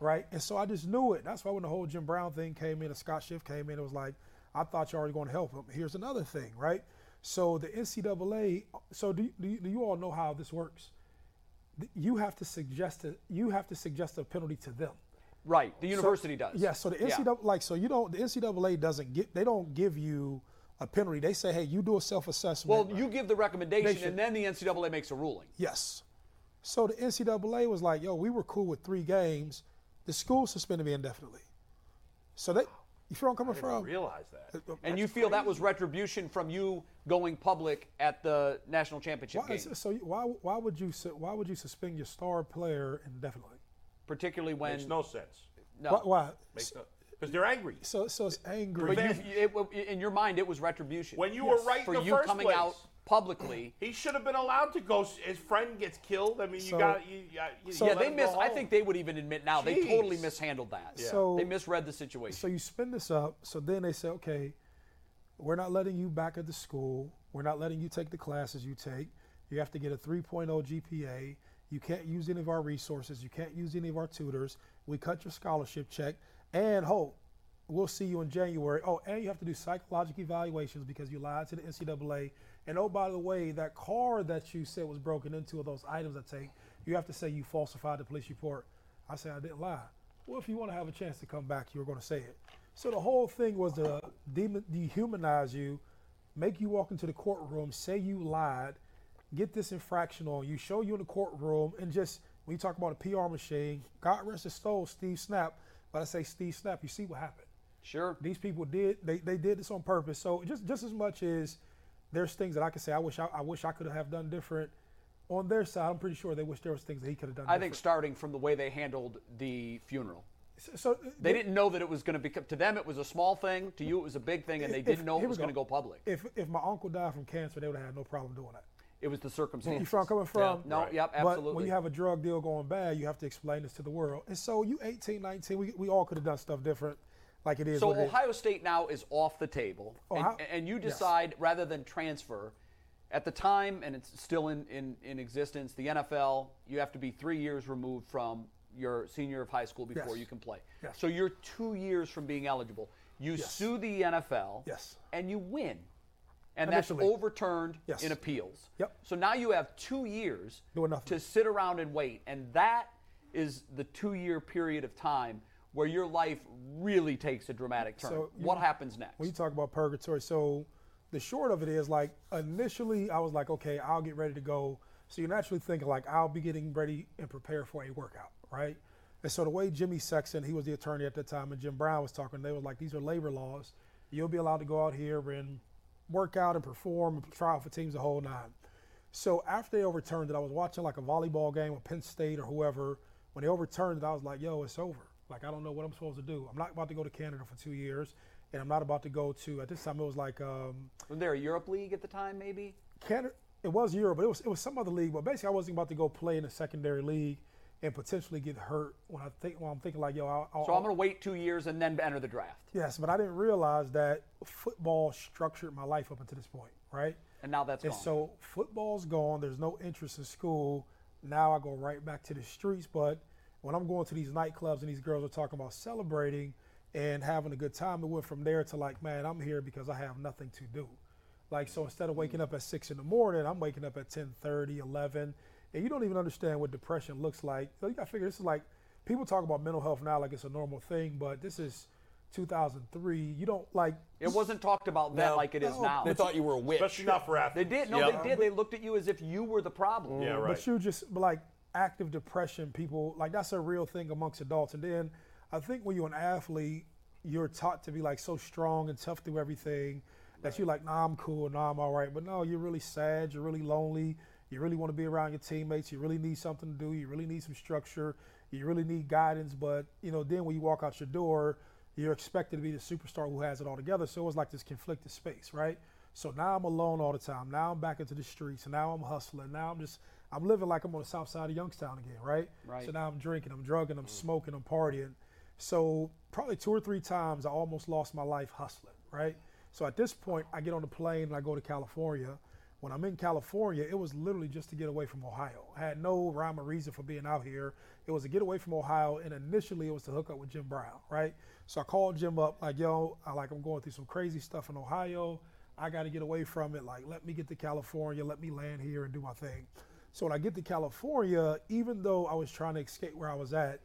Speaker 3: right? And so I just knew it. That's why when the whole Jim Brown thing came in, and Scott Schiff came in, it was like I thought you were already going to help him. Here's another thing, right? So the NCAA. So do, do, you, do you all know how this works? You have to suggest a, you have to suggest a penalty to them.
Speaker 2: Right. The
Speaker 3: So-
Speaker 2: university does.
Speaker 3: Yeah. So the NCAA, like, so you don't. The NCAA doesn't get. They don't give you a penalty. They say, hey, you do a self-assessment.
Speaker 2: Well, you give the recommendation,
Speaker 3: should-
Speaker 2: and then the NCAA makes a ruling.
Speaker 3: Yes. So the NCAA was like, yo, we were cool with three games. The school suspended me indefinitely. So they, you feel where I'm coming
Speaker 5: I didn't
Speaker 3: from?
Speaker 5: realize that.
Speaker 2: And you feel that was retribution from you going public at the national championship
Speaker 3: Why,
Speaker 2: game,
Speaker 3: is- so why, why would you why would you suspend your star player indefinitely?
Speaker 2: particularly when
Speaker 5: Makes no sense.
Speaker 2: no.
Speaker 3: Why? why?
Speaker 5: Makes no because they're angry.
Speaker 3: So so it's angry.
Speaker 2: But you, it, in your mind, it was retribution.
Speaker 5: When you
Speaker 3: Yes.
Speaker 5: were right
Speaker 2: for
Speaker 5: in the
Speaker 2: you
Speaker 5: first
Speaker 2: coming
Speaker 5: place.
Speaker 2: out publicly.
Speaker 5: He should have been allowed to go. His friend gets killed. I mean, you
Speaker 3: So-
Speaker 5: got you. you, you
Speaker 3: So-
Speaker 2: yeah, they
Speaker 5: him
Speaker 2: miss. I think they would even admit now they totally mishandled that.
Speaker 3: So-
Speaker 2: they misread the situation.
Speaker 3: So you spin this up. So then they say, okay, we're not letting you back at the school. We're not letting you take the classes you take. You have to get a 3.0 GPA. You can't use any of our resources. You can't use any of our tutors. We cut your scholarship check. And hope we'll see you in January. Oh, and you have to do psychological evaluations because you lied to the NCAA. And oh, by the way, that car that you said was broken into, or those items I take, you have to say you falsified the police report. I said I didn't lie. Well, if you want to have a chance to come back, you were going to say it. So the whole thing was to de- dehumanize you, make you walk into the courtroom, say you lied, get this infraction on you, show you in the courtroom, and just when you talk about a PR machine, God rest his soul, Steve Snapp. But I say Steve Snapp, you see what happened.
Speaker 2: sure.
Speaker 3: These people did they, they did this on purpose. So just just as much as there's things that I can say I wish I, I wish I could have done different. On their side, I'm pretty sure they wish there was things that he could have done.
Speaker 2: I think starting from the way they handled the funeral.
Speaker 3: So, uh, so
Speaker 2: They didn't know that it was going to become. To them, it was a small thing. To you, it was a big thing, and they
Speaker 3: If-
Speaker 2: didn't know it was going to go public.
Speaker 3: If if my uncle died from cancer, they would have had no problem doing that.
Speaker 2: It was the
Speaker 3: You
Speaker 2: circumstances.
Speaker 3: feel where I'm coming from?
Speaker 2: No,
Speaker 5: Right.
Speaker 2: yep,
Speaker 3: But
Speaker 2: absolutely.
Speaker 3: when you have a drug deal going bad, you have to explain this to the world. And so you 18, 19, we, we all could have done stuff different, like it is.
Speaker 2: so
Speaker 3: what it is.
Speaker 2: Ohio State now is off the table,
Speaker 3: Ohio-
Speaker 2: and, and you
Speaker 3: yes.
Speaker 2: decide rather than transfer. At the time, and it's still in, in, in existence, the NFL, you have to be three years removed from your senior of high school before
Speaker 3: Yes.
Speaker 2: you can play.
Speaker 3: Yes.
Speaker 2: So you're two years from being eligible. You
Speaker 3: Yes.
Speaker 2: sue the NFL,
Speaker 3: Yes.
Speaker 2: and you win. And that's
Speaker 3: Initially.
Speaker 2: overturned
Speaker 3: Yes.
Speaker 2: in appeals.
Speaker 3: Yep.
Speaker 2: So now you have two years to sit around and wait. And that is the two year period of time where your life really takes a dramatic turn.
Speaker 3: So you-
Speaker 2: what happens next?
Speaker 3: when you talk about purgatory, so the short of it is like initially I was like, okay, I'll get ready to go. So you're naturally thinking like I'll be getting ready and prepare for a workout, right? And so the way Jimmy Sexton, he was the attorney at the time, and Jim Brown was talking, they were like, these are labor laws. You'll be allowed to go out here and work out and perform and out for teams the whole nine. So after they overturned it, I was watching like a volleyball game with Penn State or whoever. When they overturned it, I was like, yo, it's over. Like, I don't know what I'm supposed to do. I'm not about to go to Canada for two years, and I'm not about to go to, at this time, it was like um,
Speaker 2: was there a Europe League at the time, maybe?
Speaker 3: Canada. It was Europe, but it was, it was some other league. But basically, I wasn't about to go play in a secondary league and potentially get hurt when I think, when I'm thinking like, yo, I'll, I'll,
Speaker 2: So I'm going to wait two years and then enter the draft.
Speaker 3: Yes, but I didn't realize that football structured my life up until this point, right?
Speaker 2: And now that's
Speaker 3: And
Speaker 2: gone.
Speaker 3: so football's gone. There's no interest in school. Now I go right back to the streets. But when I'm going to these nightclubs and these girls are talking about celebrating and having a good time, it went from there to like, man, I'm here because I have nothing to do. Like so, instead of waking mm. up at six in the morning, I'm waking up at 10:30, 11, and you don't even understand what depression looks like. So you got to figure this is like people talk about mental health now like it's a normal thing, but this is 2003. You don't like
Speaker 2: it wasn't talked about then
Speaker 7: No.
Speaker 2: like it is
Speaker 3: No,
Speaker 2: now.
Speaker 7: They thought you were a witch.
Speaker 5: Especially not for athletes.
Speaker 2: They
Speaker 5: athletes.
Speaker 2: did. No,
Speaker 7: Yeah.
Speaker 2: they did. They looked at you as if you were the problem.
Speaker 5: Yeah, right.
Speaker 3: But you just but like active depression, people like that's a real thing amongst adults. And then I think when you're an athlete, you're taught to be like so strong and tough through everything. that you're like, nah, I'm cool, nah, I'm all right. But no, you're really sad, you're really lonely, you really want to be around your teammates, you really need something to do, you really need some structure, you really need guidance. But you know, then when you walk out your door, you're expected to be the superstar who has it all together. So it was like this conflicted space, right? So now I'm alone all the time. Now I'm back into the streets. Now I'm hustling. Now I'm just I'm living like I'm on the south side of Youngstown again, right?
Speaker 2: Right.
Speaker 3: So now I'm drinking, I'm drugging, I'm mm. smoking, I'm partying. So probably two or three times I almost lost my life hustling, right? So at this point, I get on the plane and I go to California. When I'm in California, it was literally just to get away from Ohio. I had no rhyme or reason for being out here. It was to get away from Ohio, and initially it was to hook up with Jim Brown, right? So I called Jim up, like, yo, I like I'm going through some crazy stuff in Ohio. I got to get away from it. Like, let me get to California, let me land here and do my thing. So when I get to California, even though I was trying to escape where I was at,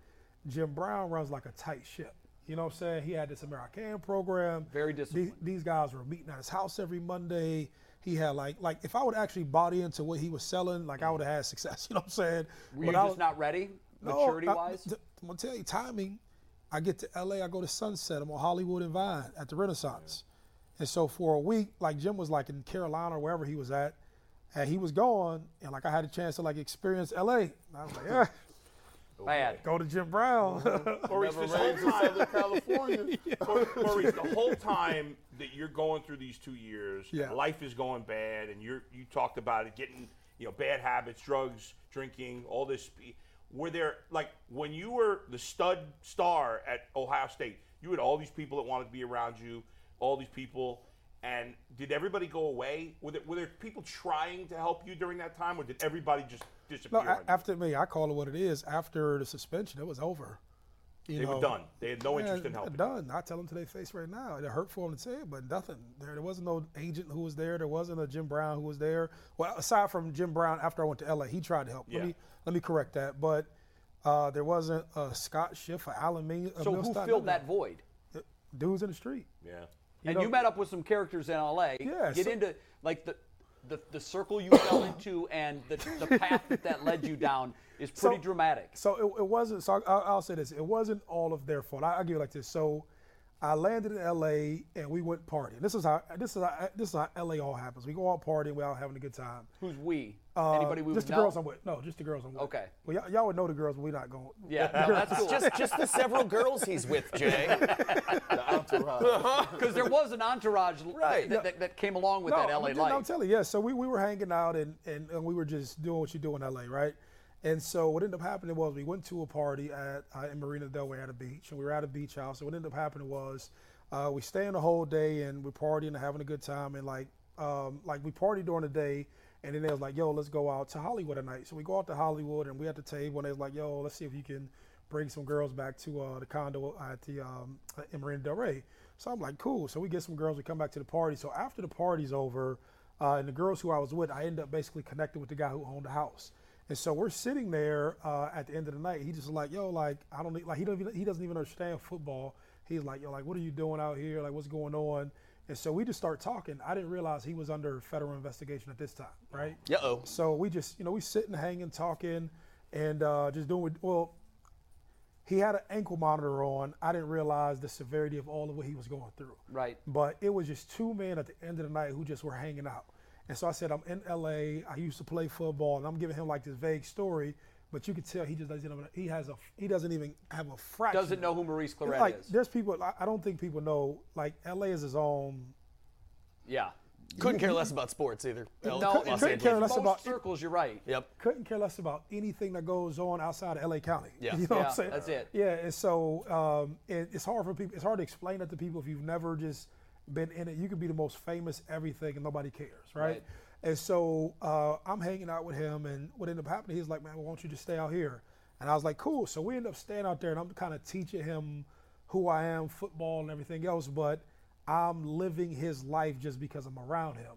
Speaker 3: Jim Brown runs like a tight ship. You know what I'm saying? He had this Amer-I-Can program.
Speaker 2: Very
Speaker 3: These,
Speaker 2: disciplined.
Speaker 3: these guys were meeting at his house every Monday. He had like like if I would actually bought into what he was selling, like I mm. would have had success. You know what I'm saying?
Speaker 2: Were
Speaker 3: But
Speaker 2: you
Speaker 3: I
Speaker 2: just
Speaker 3: was-
Speaker 2: not ready,
Speaker 3: no,
Speaker 2: maturity
Speaker 3: I-
Speaker 2: wise?
Speaker 3: th- I'm gonna tell you, timing. I get to LA, I go to Sunset. I'm on Hollywood and Vine at the Renaissance, and so for a week, like Jim was like in Carolina or wherever he was at, and he was gone, and like I had a chance to like experience LA. And I was like, yeah,
Speaker 2: Bad.
Speaker 3: go to Jim Brown.
Speaker 5: Maurice,
Speaker 4: Never
Speaker 5: this whole
Speaker 4: raised in
Speaker 5: time,
Speaker 4: Southern California.
Speaker 5: Maurice, the whole time that you're going through these two years,
Speaker 3: Yeah.
Speaker 5: life is going bad, and you're you talked about it, getting you know bad habits, drugs, drinking, all this. Were there like when you were the stud star at Ohio State, you had all these people that wanted to be around you, all these people, and did everybody go away? Were there, were there people trying to help you during that time, or did everybody just
Speaker 3: no,
Speaker 5: disappear?
Speaker 3: a- after me, I call it what it is. After the suspension, it was over. You
Speaker 5: they
Speaker 3: know,
Speaker 5: were done. They had no interest in helping.
Speaker 3: Done. I tell them to their face right now. It hurt for them to say it, but nothing. There, there wasn't no agent who was there. There wasn't a Jim Brown who was there. Well, aside from Jim Brown, after I went to LA, he tried to help.
Speaker 5: Yeah.
Speaker 3: Let me let me correct that. But uh, there wasn't a Scott Schiff or Alan Ming.
Speaker 2: So who filled that void?
Speaker 3: Dudes in the street.
Speaker 5: Yeah.
Speaker 2: And
Speaker 3: know-
Speaker 2: you met up with some characters in LA.
Speaker 3: Yeah,
Speaker 2: Get
Speaker 3: so-
Speaker 2: into like the, the the circle you fell into and the, the path that, that led you down is pretty
Speaker 3: So-
Speaker 2: dramatic.
Speaker 3: So it, it wasn't. So I'll, I'll say this: it wasn't all of their fault. I, I'll give it like this. So I landed in LA and we went partying. This is how this is how, this is how LA all happens. We go out partying, we're all having a good time.
Speaker 2: Who's we?
Speaker 3: Uh,
Speaker 2: Anybody we
Speaker 3: just
Speaker 2: would
Speaker 3: the
Speaker 2: know?
Speaker 3: girls I'm with. No, just the girls I'm with.
Speaker 2: Okay.
Speaker 3: Well, y'all, y'all would know the girls, but we're not going.
Speaker 2: Yeah, no, that's cool.
Speaker 7: Just, just the several girls he's with, Jay.
Speaker 4: The entourage.
Speaker 2: Because there was an entourage
Speaker 7: Right.
Speaker 2: that, that, that came along with
Speaker 3: no,
Speaker 2: that LA
Speaker 3: I'm,
Speaker 2: life.
Speaker 3: I'm telling you, yeah. So we, we were hanging out and, and, and we were just doing what you do in LA, right? And so what ended up happening was we went to a party at uh, in Marina Del Rey at a beach, and we were at a beach house. And what ended up happening was uh, we staying the whole day and we're partying and having a good time, and like um, like we party during the day. And then they was like, "Yo, let's go out to Hollywood at night." So we go out to Hollywood, and we at the table, and they was like, "Yo, let's see if you can bring some girls back to uh, the condo at the um, in Marina Del Rey." So I'm like, "Cool." So we get some girls, we come back to the party. So after the party's over, uh, and the girls who I was with, I end up basically connecting with the guy who owned the house. And so we're sitting there uh, at the end of the night. He just like, "Yo, like I don't need, like he don't even, he doesn't even understand football." He's like, "Yo, like what are you doing out here? Like what's going on?" And so we just start talking. I didn't realize he was under federal investigation at this time, right?
Speaker 7: Uh oh.
Speaker 3: So we just, you know, we sitting, hanging, talking, and uh, just doing. what- Well, he had an ankle monitor on. I didn't realize the severity of all of what he was going through.
Speaker 2: Right.
Speaker 3: But it was just two men at the end of the night who just were hanging out. And so I said, I'm in LA. I used to play football, and I'm giving him like this vague story. But you could tell he just doesn't. Have, he has a. He doesn't even have a fraction.
Speaker 2: Doesn't know who Maurice Clarett
Speaker 3: like,
Speaker 2: is.
Speaker 3: There's people. I, I don't think people know. Like LA is his own.
Speaker 2: Yeah.
Speaker 7: Couldn't care less about sports either.
Speaker 2: No,
Speaker 7: Los
Speaker 2: in
Speaker 3: couldn't care less
Speaker 2: most
Speaker 3: about-
Speaker 2: circles, you're right.
Speaker 7: Yep.
Speaker 3: couldn't care less about anything that goes on outside of LA County.
Speaker 7: Yeah.
Speaker 3: You know what I'm saying?
Speaker 2: that's it.
Speaker 3: Yeah, and so um, it, it's hard for people. It's hard to explain that to people if you've never just been in it. You could be the most famous everything and nobody cares, right?
Speaker 2: Right.
Speaker 3: And so uh, I'm hanging out with him, and what ended up happening, he's like, "Man, why don't you just stay out here?" And I was like, "Cool." So we end up staying out there, and I'm kind of teaching him who I am, football, and everything else. But I'm living his life just because I'm around him.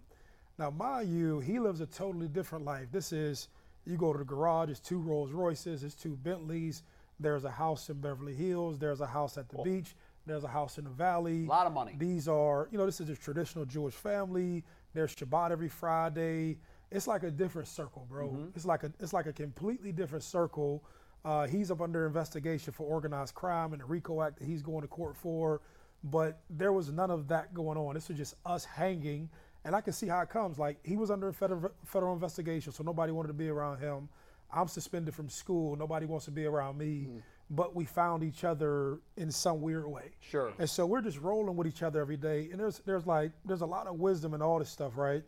Speaker 3: Now, mind you, he lives a totally different life. This is you go to the garage, it's two Rolls Royces, it's two Bentleys. There's a house in Beverly Hills. There's a house at the beach. There's a house in the valley.
Speaker 2: A lot of money.
Speaker 3: These are, you know, this is a traditional Jewish family. There's Shabbat every Friday. It's like a different circle, bro.
Speaker 2: Mm-hmm.
Speaker 3: It's like a, it's like a completely different circle. Uh, he's up under investigation for organized crime and the RICO Act that he's going to court for. But there was none of that going on. This was just us hanging, and I can see how it comes. Like he was under a federal federal investigation, so nobody wanted to be around him. I'm suspended from school. Nobody wants to be around me. But we found each other in some weird way.
Speaker 2: Sure.
Speaker 3: And so we're just rolling with each other every day. And there's there's like there's a lot of wisdom in all this stuff, right?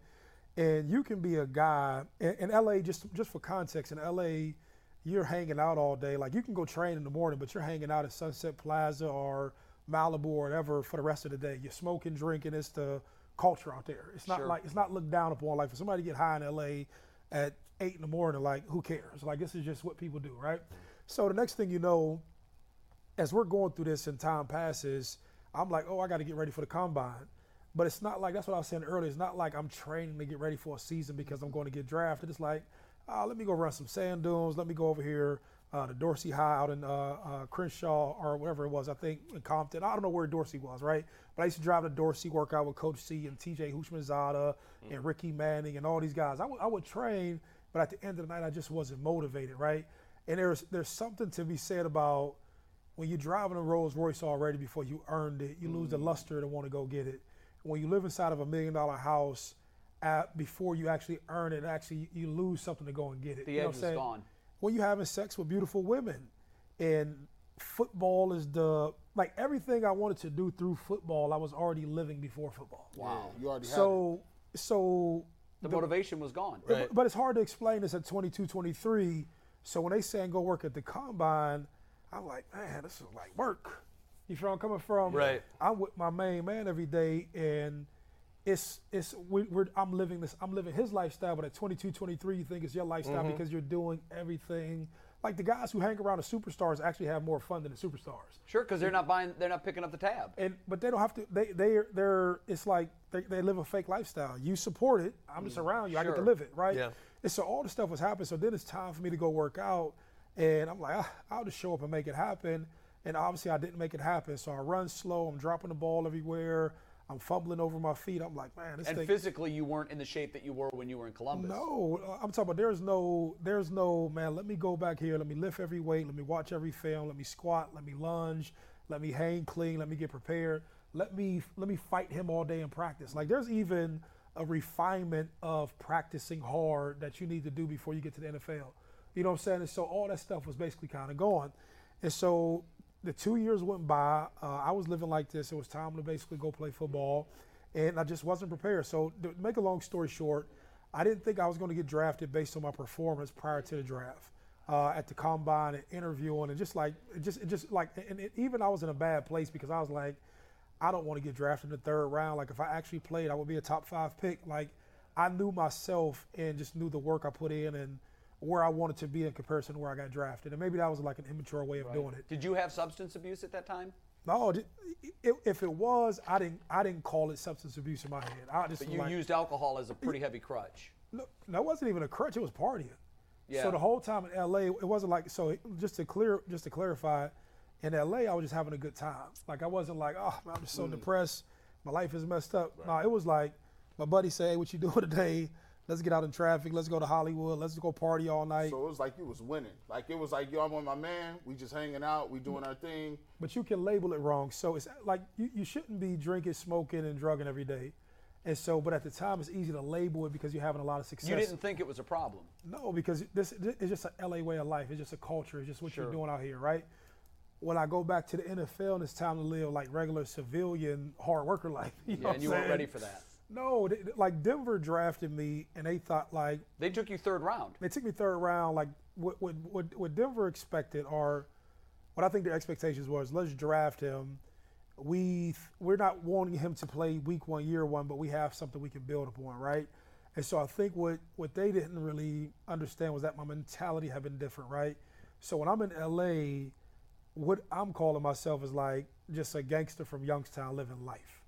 Speaker 3: And you can be a guy in, in LA. Just just for context, in LA, you're hanging out all day. Like you can go train in the morning, but you're hanging out at Sunset Plaza or Malibu or whatever for the rest of the day. You're smoking, drinking. It's the culture out there. It's not
Speaker 2: Sure.
Speaker 3: like it's not looked down upon. Like for somebody to get high in LA at eight in the morning, like who cares? Like this is just what people do, right? So the next thing you know, as we're going through this and time passes, I'm like, oh, I got to get ready for the combine. But it's not like that's what I was saying earlier. It's not like I'm training to get ready for a season because I'm going to get drafted. It's like, uh, let me go run some sand dunes. Let me go over here uh, to Dorsey High out in uh, uh, Crenshaw or whatever it was. I think in Compton. I don't know where Dorsey was, right? But I used to drive to Dorsey, work out with Coach C and T.J. Houshmandzadeh and Ricky Manning and all these guys. I would- I would train, but at the end of the night, I just wasn't motivated, right? And there's there's something to be said about when you're driving a Rolls Royce already before you earned it, you lose the mm. luster to want to go get it. When you live inside of a million dollar house, at, before you actually earn it, actually you lose something to go and get it.
Speaker 2: The
Speaker 3: you know
Speaker 2: edge
Speaker 3: what I'm
Speaker 2: is
Speaker 3: saying?
Speaker 2: gone.
Speaker 3: When you're having sex with beautiful women, and football is the like everything I wanted to do through football, I was already living before football.
Speaker 4: Wow. You already had it.
Speaker 3: So so
Speaker 2: The motivation was gone.
Speaker 3: but- But it's hard to explain this at 22, 23. So when they saying go work at the combine, I'm like, man, this is like work. You feel where I'm coming from?
Speaker 7: Right.
Speaker 3: I'm with my main man every day, and it's it's we, we're I'm living this I'm living his lifestyle. But at 22, 23, you think it's your lifestyle
Speaker 7: Mm-hmm.
Speaker 3: because you're doing everything. Like the guys who hang around the superstars actually have more fun than the superstars.
Speaker 2: Sure, because they're not buying, they're not picking up the tab.
Speaker 3: And but they don't have to. They they they're. It's like they, they live a fake lifestyle. You support it. I'm just around you. I get to live it, right?
Speaker 7: Yeah.
Speaker 3: And so all the stuff was happening. So then it's time for me to go work out, and I'm like, ah, I'll just show up and make it happen. And obviously I didn't make it happen. So I run slow. I'm dropping the ball everywhere. I'm fumbling over my feet. I'm like, man, this
Speaker 2: And
Speaker 3: thing.
Speaker 2: physically, you weren't in the shape that you were when you were in Columbus.
Speaker 3: No, I'm talking about there's no, there's no, man, let me go back here. Let me lift every weight. Let me watch every film. Let me squat. Let me lunge. Let me hang clean. Let me get prepared. Let me, let me fight him all day in practice. Like there's even a refinement of practicing hard that you need to do before you get to the NFL. You know what I'm saying? And so all that stuff was basically kind of gone. And so the two years went by. Uh, I was living like this. It was time to basically go play football, and I just wasn't prepared. So to make a long story short, I didn't think I was going to get drafted based on my performance prior to the draft. Uh, at the combine and interviewing and just like just it just like and it, even I was in a bad place because I was like I don't want to get drafted in the third round like if I actually played I would be a top 5 pick like I knew myself and just knew the work I put in and where I wanted to be in comparison to where I got drafted and maybe that was like an immature way of doing it
Speaker 2: Did you have substance abuse at that time?
Speaker 3: no, if it was, I didn't. I didn't call it substance abuse in my head. I just
Speaker 2: But you
Speaker 3: like,
Speaker 2: used alcohol as a pretty heavy crutch.
Speaker 3: no, that wasn't even a crutch. It was partying.
Speaker 2: Yeah.
Speaker 3: So the whole time in LA, it wasn't like. So just to clear, just to clarify, in LA, I was just having a good time. Like I wasn't like, oh, man, I'm just so mm. depressed. My life is messed up. No, it was like my buddy say, hey, what you doing today? Let's get out in traffic. Let's go to Hollywood. Let's go party all night.
Speaker 4: So it was like you was winning. Like it was like yo, I'm with my man. We just hanging out. We doing our thing.
Speaker 3: but you can label it wrong. So it's like you, you shouldn't be drinking, smoking, and drugging every day. And so, but at the time, it's easy to label it because you're having a lot of success.
Speaker 2: You didn't think it was a problem.
Speaker 3: No, because this, this is just an LA way of life. It's just a culture. It's just what you're doing out here, right? When I go back to the NFL and it's time to live like regular civilian hard worker life. You know
Speaker 2: Yeah, and you weren't ready for that.
Speaker 3: No, they, like Denver drafted me, and they thought like
Speaker 2: They took you third round.
Speaker 3: they took me third round. Like what what what, what Denver expected, or what I think their expectations was, let's draft him. We we're not wanting him to play week one, year one, but we have something we can build upon, right? And so I think what what they didn't really understand was that my mentality had been different, right? So when I'm in LA, what I'm calling myself is like just a gangster from Youngstown living life.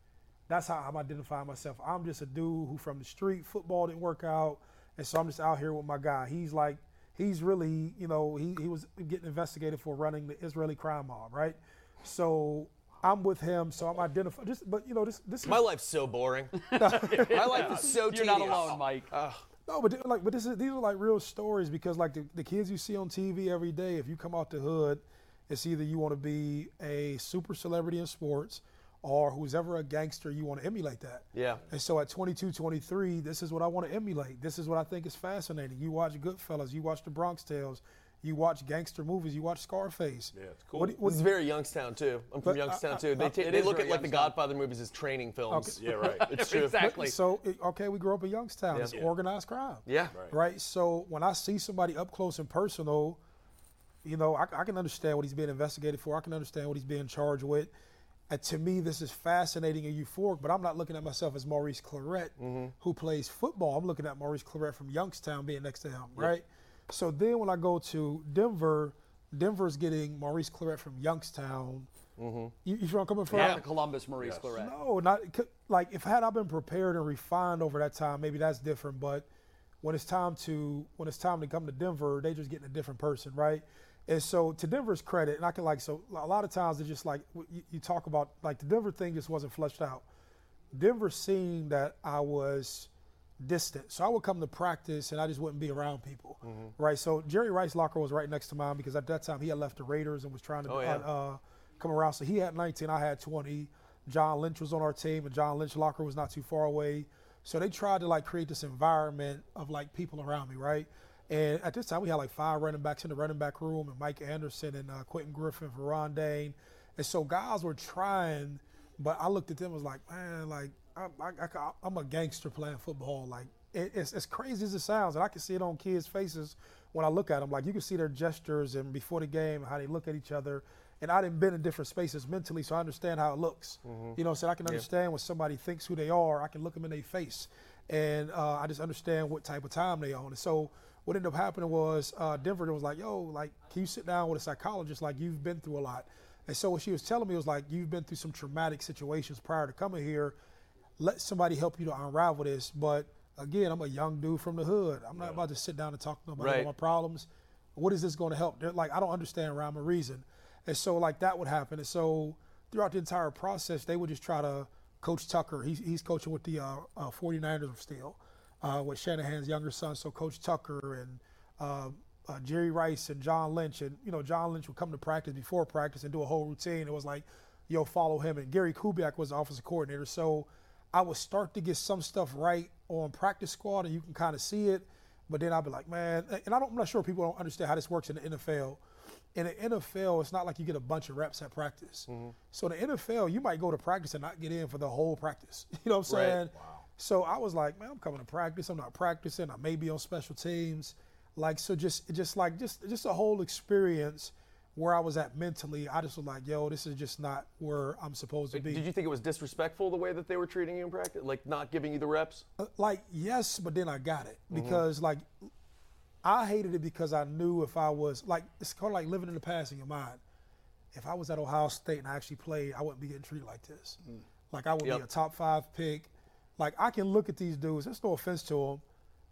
Speaker 3: That's how I'm identifying myself. I'm just a dude who from the street, football didn't work out, and so I'm just out here with my guy. He's like, he's really, you know, he, he was getting investigated for running the Israeli crime mob, right? So I'm with him, so I'm identifying. Just, but you know, this this is
Speaker 7: My life's so boring. My life is so
Speaker 2: You're
Speaker 7: tedious.
Speaker 2: not alone, Mike.
Speaker 3: No, but like, but this is these are like real stories because like the, the kids you see on TV every day. If you come out the hood, it's either you want to be a super celebrity in sports, or who's ever a gangster, you want to emulate that.
Speaker 7: Yeah.
Speaker 3: And so at 22, 23, this is what I want to emulate. This is what I think is fascinating. You watch Goodfellas, you watch The Bronx Tales, you watch gangster movies, you watch Scarface.
Speaker 5: Yeah, it's cool.
Speaker 3: What, what,
Speaker 7: This is very Youngstown too. I'm from
Speaker 3: But,
Speaker 7: Youngstown
Speaker 3: uh,
Speaker 7: too. They,
Speaker 3: uh,
Speaker 7: ta-
Speaker 8: it
Speaker 7: they look
Speaker 8: very
Speaker 7: at like the Godfather movies as training films.
Speaker 5: yeah, right.
Speaker 7: It's true.
Speaker 8: exactly.
Speaker 3: So okay, we grew up in Youngstown.
Speaker 7: Yeah.
Speaker 3: It's
Speaker 7: Yeah.
Speaker 3: organized crime.
Speaker 7: Yeah.
Speaker 3: Right. Right. So when I see somebody up close and personal, you know, I, I can understand what he's being investigated for. I can understand what he's being charged with. And to me, this is fascinating and euphoric. But I'm not looking at myself as Maurice Clarett,
Speaker 7: Mm-hmm.
Speaker 3: who plays football. I'm looking at Maurice Clarett from Youngstown being next to him. Right. So then when I go to Denver, Denver's getting Maurice Clarett from Youngstown.
Speaker 7: Mm-hmm.
Speaker 3: You, you feel I'm coming from?
Speaker 2: Not the Columbus Maurice Clarett.
Speaker 3: No, not like if had I been prepared and refined over that time, maybe that's different. But when it's time to when it's time to come to Denver, they just getting a different person, right? And so to Denver's credit, and I can like so a lot of times it's just like you, you talk about like the Denver thing just wasn't fleshed out. Denver seen that I was distant, so I would come to practice and I just wouldn't be around people, right? So Jerry Rice locker was right next to mine because at that time he had left the Raiders and was trying to
Speaker 7: Oh, yeah.
Speaker 3: uh, uh, come around. So he had 19, I had 20. John Lynch was on our team, and John Lynch locker was not too far away. So they tried to like create this environment of like people around me, right? And at this time, we had like five running backs in the running back room, and Mike Anderson and uh, Quentin Griffin, Veron Dayne, and so guys were trying, but I looked at them and was like, man, like I, I, I, I'm a gangster playing football. Like it, it's as crazy as it sounds, and I can see it on kids' faces when I look at them. Like you can see their gestures and before the game, how they look at each other. And I didn't been in different spaces mentally, so I understand how it looks. You know, so I can understand when somebody thinks who they are. I can look them in their face, and uh, I just understand what type of time they're on. And so what ended up happening was uh, Denver was like, "Yo, like, can you sit down with a psychologist? Like, you've been through a lot." And so what she was telling me was like, "You've been through some traumatic situations prior to coming here. Let somebody help you to unravel this." But again, I'm a young dude from the hood. I'm not about to sit down and talk to nobody
Speaker 7: Right.
Speaker 3: about my problems. What is this going to help? They're like, I don't understand rhyme or reason. And so like that would happen. And so throughout the entire process, they would just try to coach Tucker. He's, he's coaching with the uh, uh, 49ers still, uh, with Shanahan's younger son. So Coach Tucker and uh, uh, Jerry Rice and John Lynch. And, you know, John Lynch would come to practice before practice and do a whole routine. It was like, yo, follow him. And Gary Kubiak was the offensive coordinator. So I would start to get some stuff right on practice squad, and you can kind of see it. But then I'd be like, man, and I don't, I'm not sure people don't understand how this works in the NFL. In the NFL, it's not like you get a bunch of reps at practice. So in the NFL, you might go to practice and not get in for the whole practice. You know what I'm
Speaker 7: Right.
Speaker 3: saying? So I was like, man, I'm coming to practice. I'm not practicing. I may be on special teams. Like so, just just like just just a whole experience where I was at mentally. I just was like, yo, this is just not where I'm supposed to be.
Speaker 7: Did you think it was disrespectful the way that they were treating you in practice, like not giving you the reps?
Speaker 3: Uh, like yes, but then I got it
Speaker 7: Mm-hmm.
Speaker 3: because like I hated it because I knew if I was like it's kind of like living in the past in your mind. If I was at Ohio State and I actually played, I wouldn't be getting treated like this. Like I would
Speaker 7: Yep.
Speaker 3: be a top five pick. Like I can look at these dudes. There's no offense to them.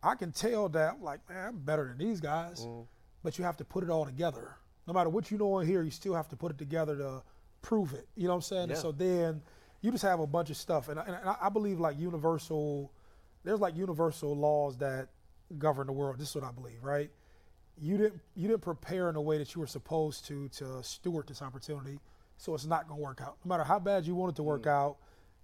Speaker 3: I can tell that I'm like, man, I'm better than these guys. Mm-hmm. But you have to put it all together. No matter what you know in here, you still have to put it together to prove it. You know what I'm saying? And so then you just have a bunch of stuff, and I, and I believe like universal. There's like universal laws that govern the world. This is what I believe, right? You didn't you didn't prepare in a way that you were supposed to to steward this opportunity, so it's not going to work out. No matter how bad you want it to work mm. out,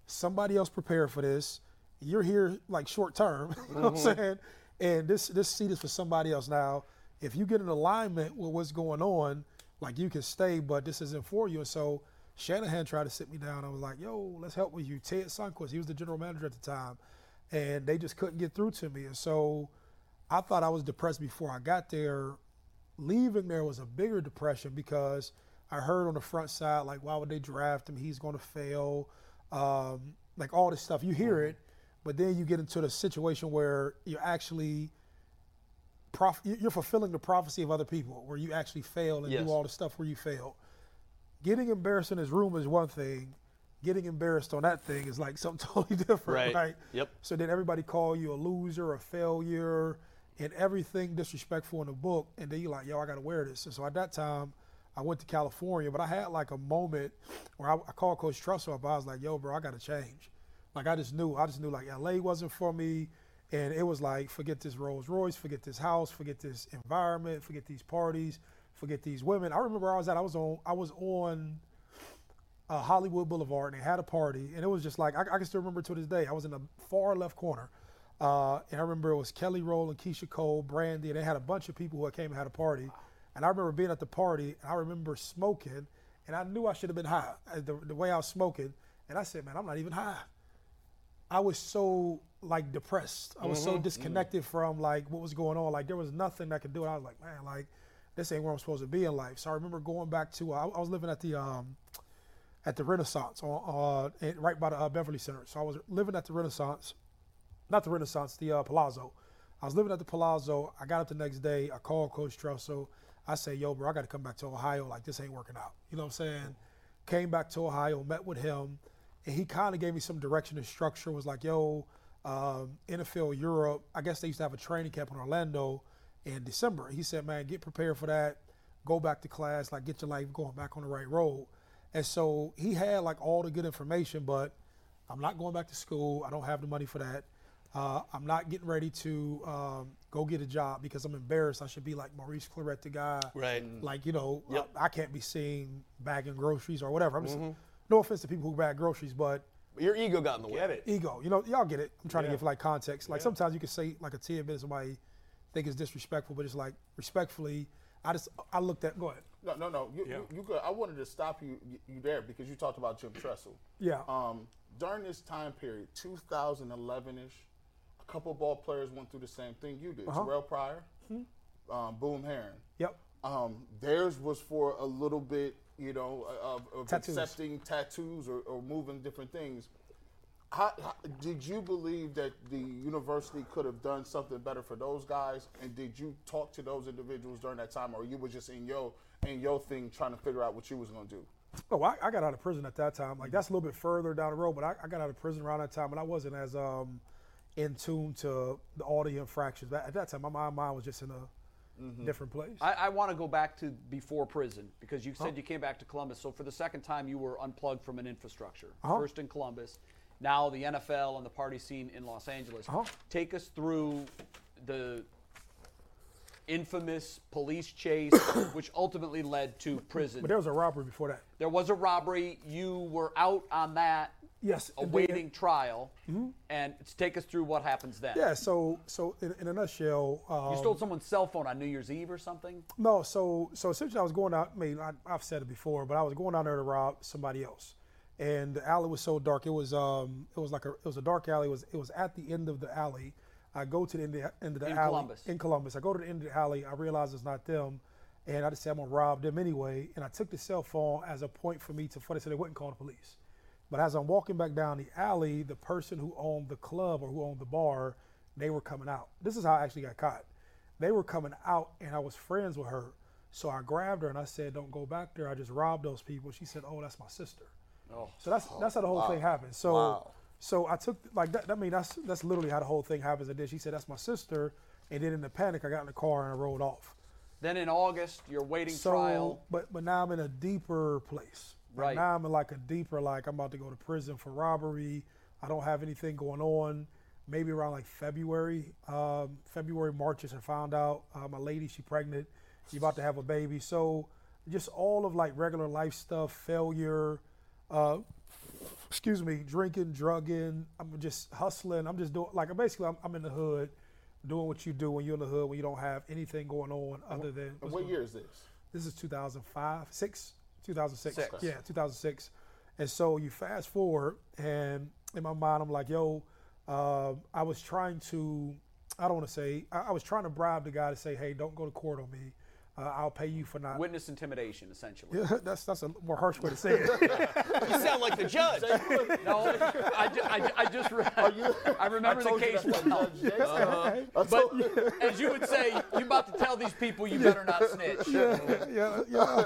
Speaker 3: somebody else prepared for this. You're here like short term, you know what I'm saying? And this this seat is for somebody else. Now, if you get in alignment with what's going on, like you can stay, but this isn't for you. And so Shanahan tried to sit me down. I was like, yo, let's help with you. Ted Sundquist, he was the general manager at the time. And they just couldn't get through to me. And so I thought I was depressed before I got there. Leaving there was a bigger depression because I heard on the front side, like, why would they draft him? He's going to fail. Um, like all this stuff. You hear it, but then you get into the situation where you're actually prof- you're fulfilling the prophecy of other people, where you actually fail and
Speaker 7: Yes.
Speaker 3: do all the stuff where you fail. Getting embarrassed in his room is one thing. Getting embarrassed on that thing is like something totally different,
Speaker 7: Right.
Speaker 3: right?
Speaker 7: Yep.
Speaker 3: So then everybody call you a loser, a failure, and everything disrespectful in the book. And then you're like, yo, I got to wear this. And so at that time, I went to California, but I had like a moment where I, I called Coach Tressel up. I was like, yo, bro, I got to change. Like I just knew, I just knew like LA wasn't for me. And it was like, forget this Rolls Royce, forget this house, forget this environment, forget these parties, forget these women. I remember I was at, I was on, I was on, uh, Hollywood Boulevard, and they had a party, and it was just like I, I can still remember to this day. I was in the far left corner, uh, and I remember it was Kelly Rowland, Keyshia Cole, Brandy, and they had a bunch of people who came and had a party. And I remember being at the party, and I remember smoking, and I knew I should have been high uh, the, the way I was smoking, and I said, "Man, I'm not even high." I was so like depressed. I was so disconnected from like what was going on. Like there was nothing I could do. And I was like, man, like this ain't where I'm supposed to be in life. So I remember going back to I, I was living at the um, at the Renaissance on uh, right by the uh, Beverly Center. So I was living at the Renaissance, not the Renaissance, the uh, Palazzo. I was living at the Palazzo. I got up the next day. I called Coach Tressel. I say, yo, bro, I got to come back to Ohio. Like this ain't working out. You know what I'm saying? Came back to Ohio, met with him, and he kind of gave me some direction and structure. Was like, yo, um, NFL Europe. I guess they used to have a training camp in Orlando in December. He said, man, get prepared for that. Go back to class, like get your life going back on the right road. And so he had like all the good information, but I'm not going back to school. I don't have the money for that. Uh, I'm not getting ready to um, go get a job because I'm embarrassed. I should be like Maurice Clarett, the guy.
Speaker 7: Right.
Speaker 3: Like, you know,
Speaker 7: Yep.
Speaker 3: I, I can't be seen bagging groceries or whatever. I'm just, no offense to people who bag groceries, but
Speaker 7: Your ego got in the way.
Speaker 5: Get it?
Speaker 3: ego. You know, y'all get it. I'm trying
Speaker 5: Yeah.
Speaker 3: to give like context. Like sometimes you can say like a tidbit, somebody think it's disrespectful, but it's like respectfully. I just I looked at. Go ahead.
Speaker 4: No, no, no. You,
Speaker 5: Yeah.
Speaker 4: you, you good. I wanted to stop you, you, you there because you talked about Jim Tressel.
Speaker 3: Yeah.
Speaker 4: Um, during this time period, 2011ish, a couple ball players went through the same thing you did.
Speaker 3: Uh-huh.
Speaker 4: Terrelle Pryor,
Speaker 3: Mm-hmm.
Speaker 4: um, Boom Herron.
Speaker 3: Yep.
Speaker 4: Um, theirs was for a little bit, you know, of, of
Speaker 3: Tattoos.
Speaker 4: accepting tattoos or, or moving different things. How, how, did you believe that the university could have done something better for those guys? And did you talk to those individuals during that time, or you were just in your in your thing trying to figure out what you was going to do?
Speaker 3: Oh, I, I got out of prison at that time. Like that's a little bit further down the road, but I, I got out of prison around that time, and I wasn't as um, in tune to the, all the infractions. But At that time, my mind was just in a
Speaker 2: Mm-hmm.
Speaker 3: different place.
Speaker 2: I, I want to go back to before prison because you said you came back to Columbus. So for the second time, you were unplugged from an infrastructure.
Speaker 3: Uh-huh.
Speaker 2: First in Columbus, now the NFL and the party scene in Los Angeles.
Speaker 3: Uh-huh.
Speaker 2: Take us through the infamous police chase, which ultimately led to prison.
Speaker 3: but there was a robbery before that.
Speaker 2: There was a robbery. You were out on that,
Speaker 3: Yes.
Speaker 2: awaiting trial, and take us through what happens then.
Speaker 3: Yeah. So so in, in a nutshell, um,
Speaker 2: You stole someone's cell phone on New Year's Eve or something.
Speaker 3: No, so so essentially, I was going out. I mean, I, I've said it before, but I was going down there to rob somebody else, and the alley was so dark. It was um, it was like a it was a dark alley. It was it was at the end of the alley. I go to the end of, the- end of the
Speaker 2: In
Speaker 3: alley
Speaker 2: Columbus.
Speaker 3: in Columbus. I go to the end of the alley. I realize it's not them, and I just said I'm gonna rob them anyway. And I took the cell phone as a point for me to. For they said they wouldn't call the police. But as I'm walking back down the alley, the person who owned the club or who owned the bar, they were coming out. This is how I actually got caught. They were coming out, and I was friends with her. So I grabbed her and I said, "Don't go back there. I just robbed those people." She said, "Oh, that's my sister."
Speaker 2: Oh.
Speaker 3: So that's that's how the whole thing happened. So
Speaker 4: Wow.
Speaker 3: so I took like that. I mean, that's that's literally how the whole thing happens. And then she said, "That's my sister." And then in the panic, I got in the car and I rolled off.
Speaker 2: Then in August, you're waiting
Speaker 3: So,
Speaker 2: trial.
Speaker 3: but but now I'm in a deeper place. Like,
Speaker 2: Right.
Speaker 3: now I'm in like a deeper like I'm about to go to prison for robbery. I don't have anything going on. Maybe around like February, um, February, March, I found out uh, my lady she pregnant. She about to have a baby. So just all of like regular life stuff, failure. Uh, excuse me, drinking, drugging. I'm just hustling. I'm just doing like basically I'm, I'm in the hood, doing what you do when you're in the hood when you don't have anything going on other than
Speaker 4: And what year is this?
Speaker 3: this is 2005, six, 2006.
Speaker 2: Six.
Speaker 3: Yeah, 2006. And so you fast forward, and in my mind, I'm like, yo, uh, I was trying to, I don't want to say, I, I was trying to bribe the guy to say, hey, don't go to court on me. Uh, I'll pay you for not.
Speaker 2: Witness intimidation, essentially.
Speaker 3: Yeah, that's that's a more harsh way to say it.
Speaker 7: You sound like the judge.
Speaker 2: No, I, ju- I, ju- I just re- I remember the case
Speaker 4: that
Speaker 2: well.
Speaker 4: Judge Jason. I told you.
Speaker 2: As you would say, you about to tell these people you better not snitch.
Speaker 3: yeah, yeah,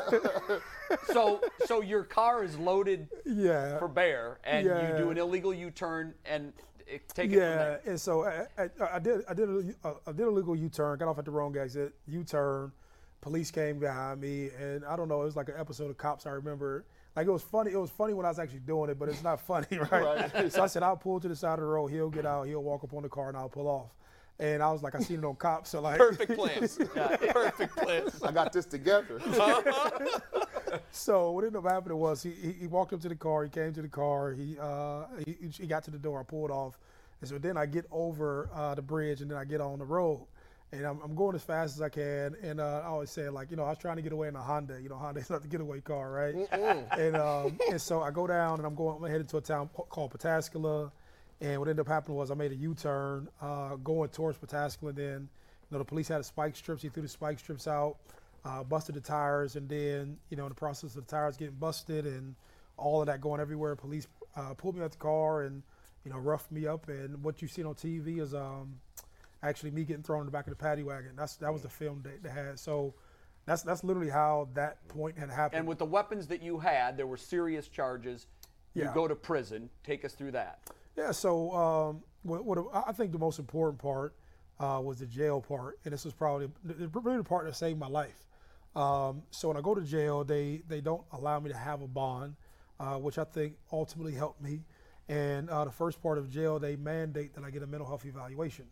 Speaker 2: So, so your car is loaded
Speaker 3: yeah.
Speaker 2: for bear, and you do an illegal U-turn and it, take it from
Speaker 3: Yeah,
Speaker 2: there.
Speaker 3: and so I, I, I did I did a, I did a legal U-turn, got off at the wrong exit, U-turn, police came behind me, and I don't know, it was like an episode of Cops. I remember, like it was funny. It was funny when I was actually doing it, but it's not funny, right?
Speaker 4: Right.
Speaker 3: So I said I'll pull to the side of the road. He'll get out. He'll walk up on the car, and I'll pull off. And I was like, I seen it on Cops, so like
Speaker 7: Perfect plans. Perfect plans.
Speaker 4: I got this together.
Speaker 3: so what ended up happening was he, he, he walked up to the car. He came to the car. He, uh, he he got to the door. I pulled off, and so then I get over uh, the bridge, and then I get on the road, and I'm, I'm going as fast as I can. And uh, I always say like you know I was trying to get away in a Honda. You know Honda's not the getaway car, right? and um, and so I go down, and I'm going. I'm headed to a town called Pataskala, and what ended up happening was I made a U-turn uh, going towards Pataskala. Then you know the police had a spike strips. He threw the spike strips out uh, busted the tires, and then you know in the process of the tires getting busted and all of that going everywhere, police uh, pulled me out the car and you know roughed me up. And what you see on TV is um, actually me getting thrown in the back of the paddy wagon. That's that was the film they, they had. So that's that's literally how that point had happened.
Speaker 2: And with the weapons that you had, there were serious charges. You
Speaker 3: Yeah.
Speaker 2: go to prison. Take us through that.
Speaker 3: Yeah, so um, what, what I think the most important part uh, was the jail part, and this was probably the, the part that saved my life. Um, so when I go to jail, they they don't allow me to have a bond, uh, which I think ultimately helped me. And uh, the first part of jail, they mandate that I get a mental health evaluation.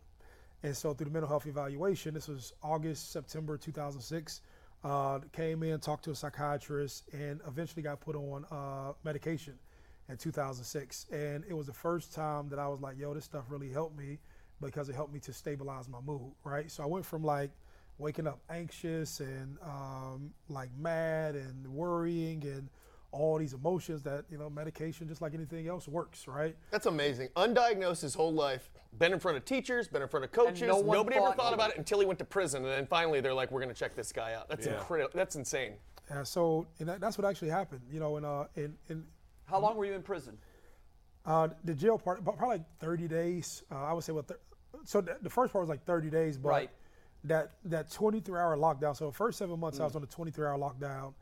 Speaker 3: And so through the mental health evaluation, this was August, September 2006, uh, came in, talked to a psychiatrist, and eventually got put on uh, medication in 2006. And it was the first time that I was like, yo, this stuff really helped me because it helped me to stabilize my mood, right? So I went from like waking up anxious and um, like mad and worrying and all these emotions that, you know, medication, just like anything else, works, right?
Speaker 7: That's amazing. Undiagnosed his whole life, been in front of teachers, been in front of coaches.
Speaker 2: no
Speaker 7: Nobody ever
Speaker 2: thought-
Speaker 7: thought about it until he went to prison, and then finally they're like, "We're going to check this guy out." That's
Speaker 5: Yeah.
Speaker 7: incredible. That's insane.
Speaker 3: Yeah, so and that, that's what actually happened, you know, and uh, in, in
Speaker 2: How long were you in prison?
Speaker 3: Uh, the jail part, probably like 30 days. Uh, I would say, what? Thir- so the, the first part was like 30 days, but
Speaker 2: Right.
Speaker 3: that that 23 hour lockdown. So the first seven months, I was on a 23 hour lockdown,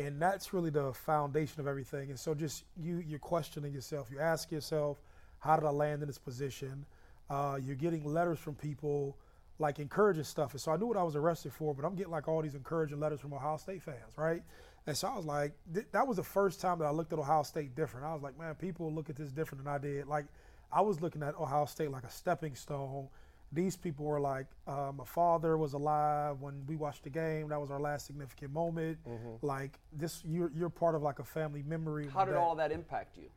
Speaker 3: and that's really the foundation of everything. And so just you you're questioning yourself. You ask yourself, how did I land in this position? Uh, you're getting letters from people like encouraging stuff. And so I knew what I was arrested for, but I'm getting like all these encouraging letters from Ohio State fans, right? And so I was like, th- that was the first time that I looked at Ohio State different. I was like, man, people look at this different than I did. Like, I was looking at Ohio State like a stepping stone. These people were like, uh, my father was alive when we watched the game. That was our last significant moment. Like this, you're you're part of like a family memory.
Speaker 2: How did
Speaker 3: that-
Speaker 2: all of that impact you?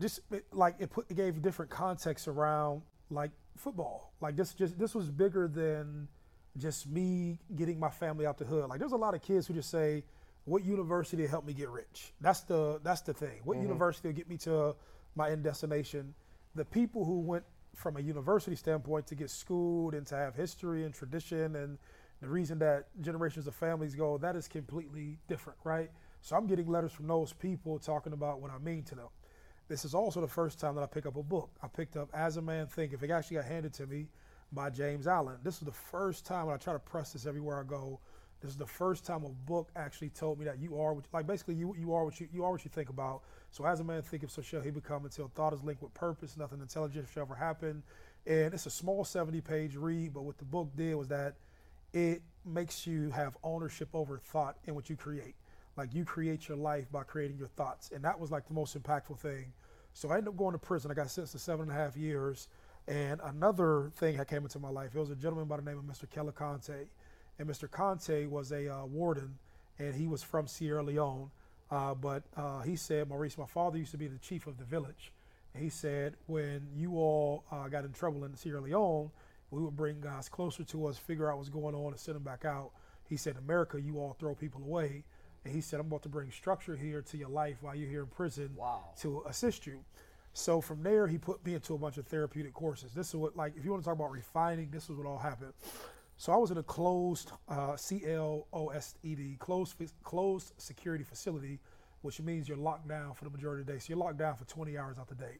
Speaker 3: just it, like it put it gave different context around like football. Like this just this was bigger than just me getting my family out the hood. Like there's a lot of kids who just say, "What university helped me get rich?" That's the that's the thing. What university will get me to my end destination? The people who went from a university standpoint to get schooled and to have history and tradition and the reason that generations of families go, that is completely different, right? So I'm getting letters from those people talking about what I mean to them. This is also the first time that I pick up a book. I picked up As a Man Think. If It actually got handed to me by James Allen. This is the first time, and I try to press this everywhere I go. This is the first time a book actually told me that you are, what, like basically you you are what you you are what you think about. So as a man thinketh, so shall he become. Until thought is linked with purpose, nothing intelligent shall ever happen. And it's a small 70-page read, but what the book did was that it makes you have ownership over thought and what you create. Like you create your life by creating your thoughts, and that was like the most impactful thing. So I ended up going to prison. I got sentenced to seven and a half years. And another thing that came into my life, it was a gentleman by the name of Mr. Keller Conte. And Mr. Conte was a uh, warden, and he was from Sierra Leone. Uh, but uh, he said, Maurice, my father used to be the chief of the village. And he said, when you all uh, got in trouble in Sierra Leone, we would bring guys closer to us, figure out what's going on, and send them back out. He said, America, you all throw people away. And he said, I'm about to bring structure here to your life while you're here in prison
Speaker 2: Wow.
Speaker 3: to assist you. So from there, he put me into a bunch of therapeutic courses. This is what, like, if you want to talk about refining, this is what all happened. So I was in a closed uh, C-L-O-S-E-D, closed closed security facility, which means you're locked down for the majority of the day. So you're locked down for 20 hours out the day.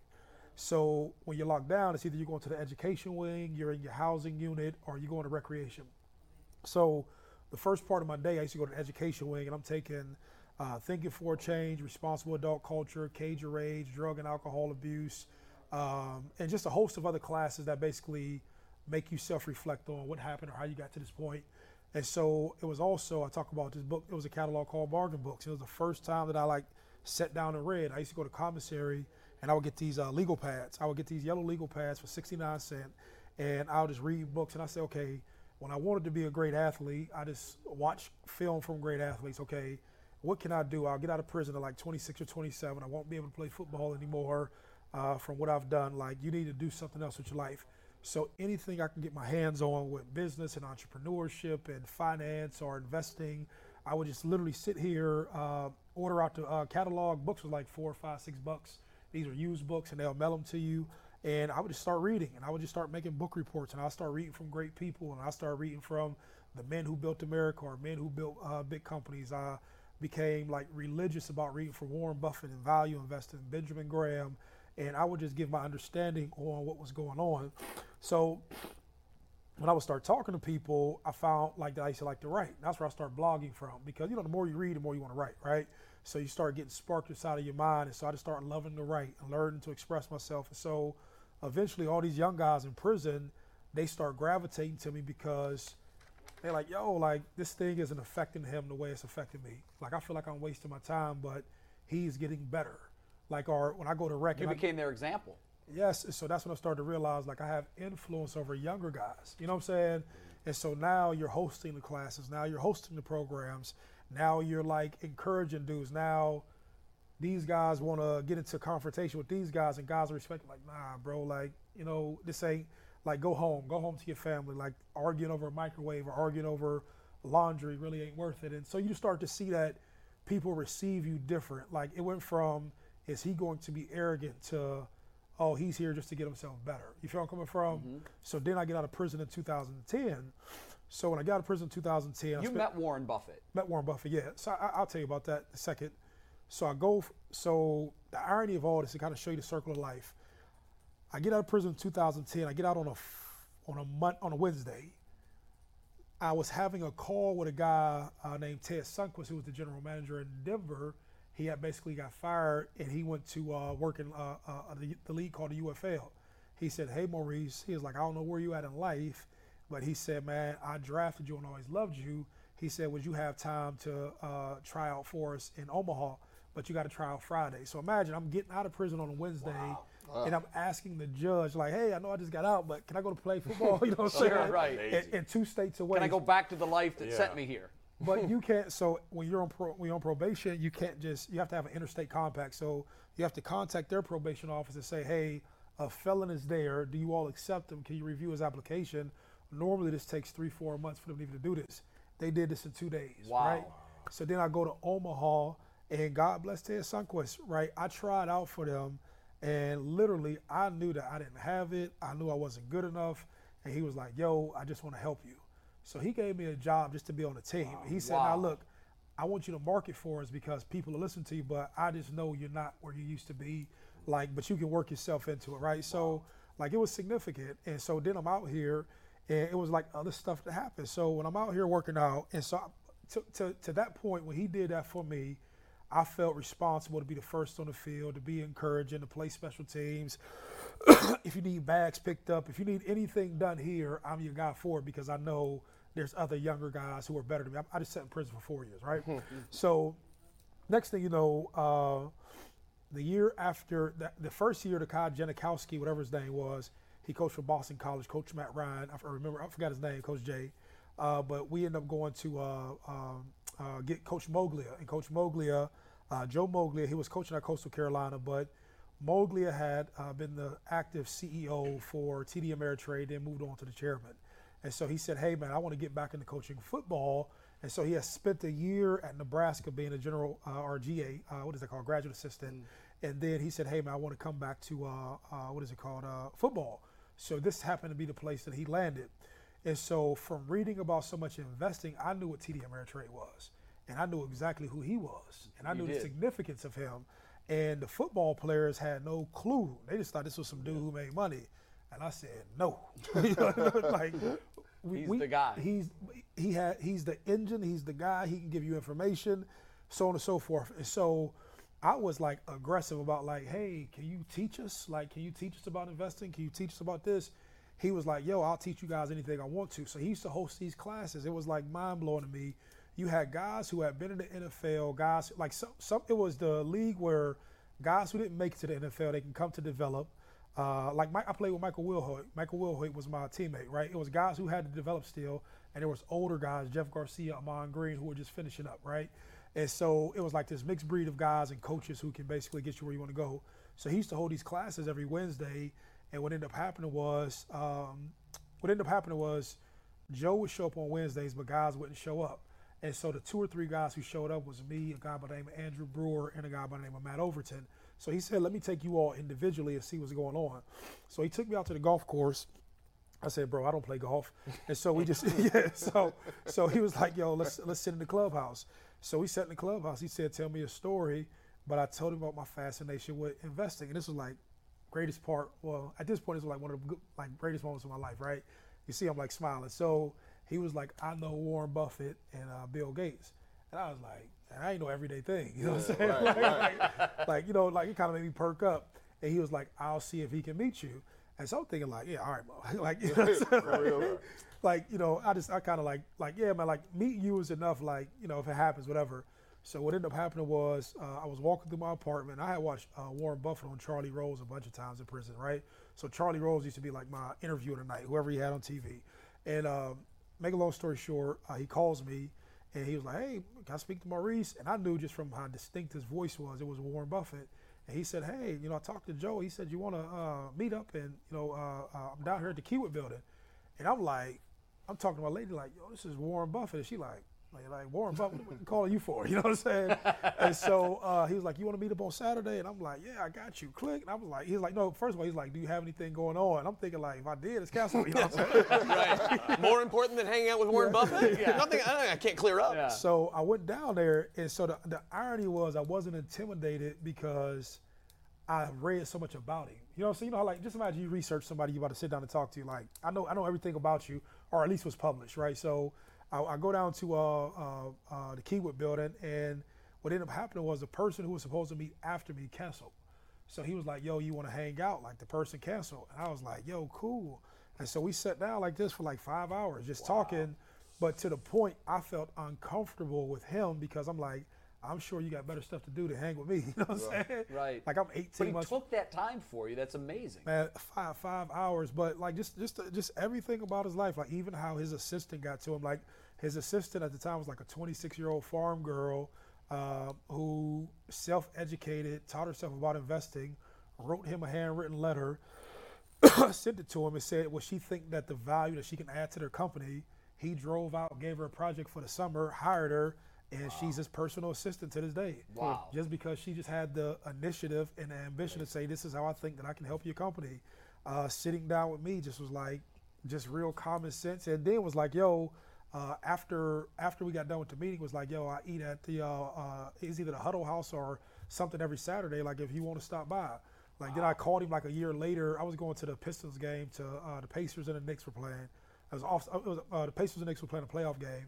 Speaker 3: So when you're locked down, it's either you're going to the education wing, you're in your housing unit, or you're going to recreation. So the first part of my day, I used to go to the education wing, and I'm taking uh, thinking for a change, responsible adult culture, cage rage, drug and alcohol abuse, um, and just a host of other classes that basically make you self-reflect on what happened or how you got to this point. And so it was also I talk about this book. It was a catalog called Bargain Books. It was the first time that I like sat down and read. I used to go to commissary and I would get these uh, legal pads. I would get these yellow legal pads for 69 cent, and I'll just read books. And I say, okay, when I wanted to be a great athlete, I just watch film from great athletes. Okay, what can I do? I'll get out of prison at like 26 or 27. I won't be able to play football anymore uh, from what I've done. Like, you need to do something else with your life. So anything I can get my hands on with business and entrepreneurship and finance or investing, I would just literally sit here, uh, order out the uh, catalog. Books was like four, five, six bucks. These are used books, and they'll mail them to you. And I would just start reading, and I would just start making book reports, and I'll start reading from great people, and I start reading from the men who built America or men who built uh, big companies. I became like religious about reading from Warren Buffett and value investing, Benjamin Graham, and I would just give my understanding on what was going on. So when I would start talking to people, I found like that I used to like to write. That's where I started blogging from because you know the more you read, the more you want to write, right? So you start getting sparked inside of your mind, and so I just started loving to write and learning to express myself. And so eventually, all these young guys in prison, they start gravitating to me because they're like, "Yo, like this thing isn't affecting him the way it's affecting me. Like I feel like I'm wasting my time, but he's getting better. Like, or when I go to rec,
Speaker 2: You
Speaker 3: and I-
Speaker 2: became their example.
Speaker 3: Yes, so that's when I started to realize like I have influence over younger guys. You know what I'm saying? And so now you're hosting the classes, now you're hosting the programs, now you're like encouraging dudes. Now these guys want to get into confrontation with these guys, and guys are respecting like, nah, bro, like you know this ain't like go home, go home to your family. Like arguing over a microwave or arguing over laundry really ain't worth it. And so you start to see that people receive you different. Like it went from is he going to be arrogant to oh, he's here just to get himself better. You feel I'm coming from?
Speaker 2: Mm-hmm.
Speaker 3: So then I get out of prison in 2010. So when I got out of prison in 2010, I
Speaker 2: You
Speaker 3: spent-
Speaker 2: met Warren Buffett.
Speaker 3: met Warren Buffett. Yeah. So I, I'll tell you about that in a second. So I go. So the irony of all this to kind of show you the circle of life. I get out of prison in 2010. I get out on a on a month on a Wednesday. I was having a call with a guy uh, named Ted Sundquist, who was the general manager in Denver. He had basically got fired, and he went to uh, work in uh, uh, the, the league called the UFL. He said, "Hey Maurice," he was like, "I don't know where you at in life, but he said, man, I drafted you and always loved you. He said, would you have time to uh, try out for us in Omaha? But you got to try out Friday. So imagine I'm getting out of prison on a Wednesday, and I'm asking the judge like, hey, I know I just got out, but can I go to play football? You know what I'm saying?
Speaker 2: right.
Speaker 3: In, in two states away.
Speaker 2: Can I go back to the life that
Speaker 5: Yeah.
Speaker 2: sent me here?
Speaker 3: But you can't. So when you're on pro, when you're on probation, you can't just. You have to have an interstate compact. So you have to contact their probation office and say, "Hey, a felon is there. Do you all accept him? Can you review his application?" Normally, this takes three, four months for them even to do this. They did this in two days.
Speaker 2: Wow.
Speaker 3: Right. So then I go to Omaha, and God bless Ted Sundquist. Right. I tried out for them, and literally, I knew that I didn't have it. I knew I wasn't good enough, and he was like, "Yo, I just want to help you." So he gave me a job just to be on the team. Oh, he said,
Speaker 2: Wow.
Speaker 3: "Now look, I want you to market for us because people are listening to you, but I just know you're not where you used to be. Like, but you can work yourself into it, right? So, like, it was significant. And so then I'm out here, and it was like other stuff that happened. So when I'm out here working out, and so I- to, to, to that point, when he did that for me, I felt responsible to be the first on the field, to be encouraging, to play special teams. if you need bags picked up, if you need anything done here, I'm your guy for it because I know there's other younger guys who are better than me. I, I just sat in prison for four years, right? so next thing you know, uh, the year after the, the first year, the Kyle Janikowski, whatever his name was, he coached for Boston College. Coach Matt Ryan, I remember, I forgot his name, Coach Jay. Uh, but we ended up going to uh, um, uh, get Coach Moglia, and Coach Moglia, uh, Joe Moglia, he was coaching at Coastal Carolina, but Moglia had uh, been the active CEO for TD Ameritrade, then moved on to the chairman. And so he said, "Hey man, I want to get back into coaching football." And so he has spent a year at Nebraska being a general uh, RGA, uh, what is it called, graduate assistant. And then he said, "Hey man, I want to come back to uh, uh, what is it called, uh, football." So this happened to be the place that he landed. And so from reading about so much investing, I knew what TD Ameritrade was, and I knew exactly who he was, and I
Speaker 2: You
Speaker 3: knew the significance of him. And the football players had no clue. They just thought this was some dude who made money. And I said, no. like, we,
Speaker 2: He's
Speaker 3: we-
Speaker 2: the guy.
Speaker 3: He's he had he's the engine. He's the guy. He can give you information, so on and so forth. And so, I was like aggressive about like, hey, can you teach us? Like, can you teach us about investing? Can you teach us about this? He was like, yo, I'll teach you guys anything I want to. So he used to host these classes. It was like mind blowing to me. You had guys who had been in the NFL, guys like some, some. It was the league where guys who didn't make it to the NFL they can come to develop. Uh, like I played with Michael Wilhoite. Michael Wilhoite was my teammate, right? It was guys who had to develop still, and there was older guys, Jeff Garcia, Ahman Green, who were just finishing up, right? And so it was like this mixed breed of guys and coaches who can basically get you where you want to go. So he used to hold these classes every Wednesday, and what ended up happening was, um, what ended up happening was, Joe would show up on Wednesdays, but guys wouldn't show up. And so the two or three guys who showed up was me, a guy by the name of Andrew Brewer, and a guy by the name of Matt Overton. So he said, "Let me take you all individually and see what's going on." So he took me out to the golf course. I said, "Bro, I don't play golf," and so we just yeah. So so he was like, "Yo, let's let's sit in the clubhouse." So we sat in the clubhouse. He said, "Tell me a story," but I told him about my fascination with investing, and this was like greatest part. Well, at this point, it's like one of the like greatest moments of my life, right? You see, I'm like smiling. So he was like, "I know Warren Buffett and uh, Bill Gates," and I was like, and I ain't no everyday thing. You know what I'm saying?
Speaker 4: right,
Speaker 3: like,
Speaker 4: right.
Speaker 3: like, like, you know, like it kind of made me perk up. And he was like, I'll see if he can meet you. And so I'm thinking like, yeah, all right, bro. like, you know what I'm saying? Like,
Speaker 4: right.
Speaker 3: like, you know, I just, I kind of like, like, yeah, man, like meet you is enough. Like, you know, if it happens, whatever. So what ended up happening was uh, I was walking through my apartment. I had watched uh, Warren Buffett on Charlie Rose a bunch of times in prison, right? So Charlie Rose used to be like my interview of the night, whoever he had on TV. And um, make a long story short, uh, he calls me and he was like, "Hey, can I speak to Maurice?" And I knew just from how distinct his voice was, it was Warren Buffett. And he said, "Hey, you know, I talked to Joe. He said you want to uh, meet up, and you know, uh, uh, I'm down here at the Kiewit Building." And I'm like, I'm talking to my lady like, "Yo, this is Warren Buffett." And she like, like, like Warren Buffett, what are calling you for? You know what I'm saying? and so uh, he was like, "You want to meet up on Saturday?" And I'm like, "Yeah, I got you." Click. And I was like, "He's like, no." First of all, he's like, "Do you have anything going on?" And I'm thinking like, if I did, it's canceled. You know what I'm saying?
Speaker 7: right. More important than hanging out with Warren Buffett? Nothing I, I can't clear up.
Speaker 3: So I went down there, and so the, the irony was I wasn't intimidated because I read so much about him. You know what I'm saying? You know how like just imagine you research somebody you about to sit down and talk to. Like I know I know everything about you, or at least was published, right? So I, I go down to uh, uh, uh, the Kiewit building, and what ended up happening was the person who was supposed to meet after me canceled. So he was like, "Yo, you want to hang out?" Like the person canceled, and I was like, "Yo, cool." And so we sat down like this for like five hours, just talking. But to the point, I felt uncomfortable with him because I'm like, I'm sure you got better stuff to do to hang with me. You know what I'm saying?
Speaker 2: Right.
Speaker 3: Like I'm 18
Speaker 2: But he
Speaker 3: months.
Speaker 2: took that time for you. That's amazing.
Speaker 3: Man, five five hours, but like just just just everything about his life, like even how his assistant got to him. Like his assistant at the time was like a 26 year old farm girl uh, who self-educated, taught herself about investing, wrote him a handwritten letter, sent it to him, and said, "Well, she think that the value that she can add to their company." He drove out, gave her a project for the summer, hired her, and she's his personal assistant to this day.
Speaker 2: Wow.
Speaker 3: Just because she just had the initiative and the ambition to say, "This is how I think that I can help your company." Uh, sitting down with me just was like, just real common sense, and then was like, "Yo." Uh, after after we got done with the meeting, was like, "Yo, I eat at the uh, uh, it's either the Huddle House or something every Saturday. Like, if you want to stop by." Like then I called him like a year later. I was going to the Pistons game to uh, the Pacers and the Knicks were playing. I was off. It was, uh, the Pacers and Knicks were playing a playoff game,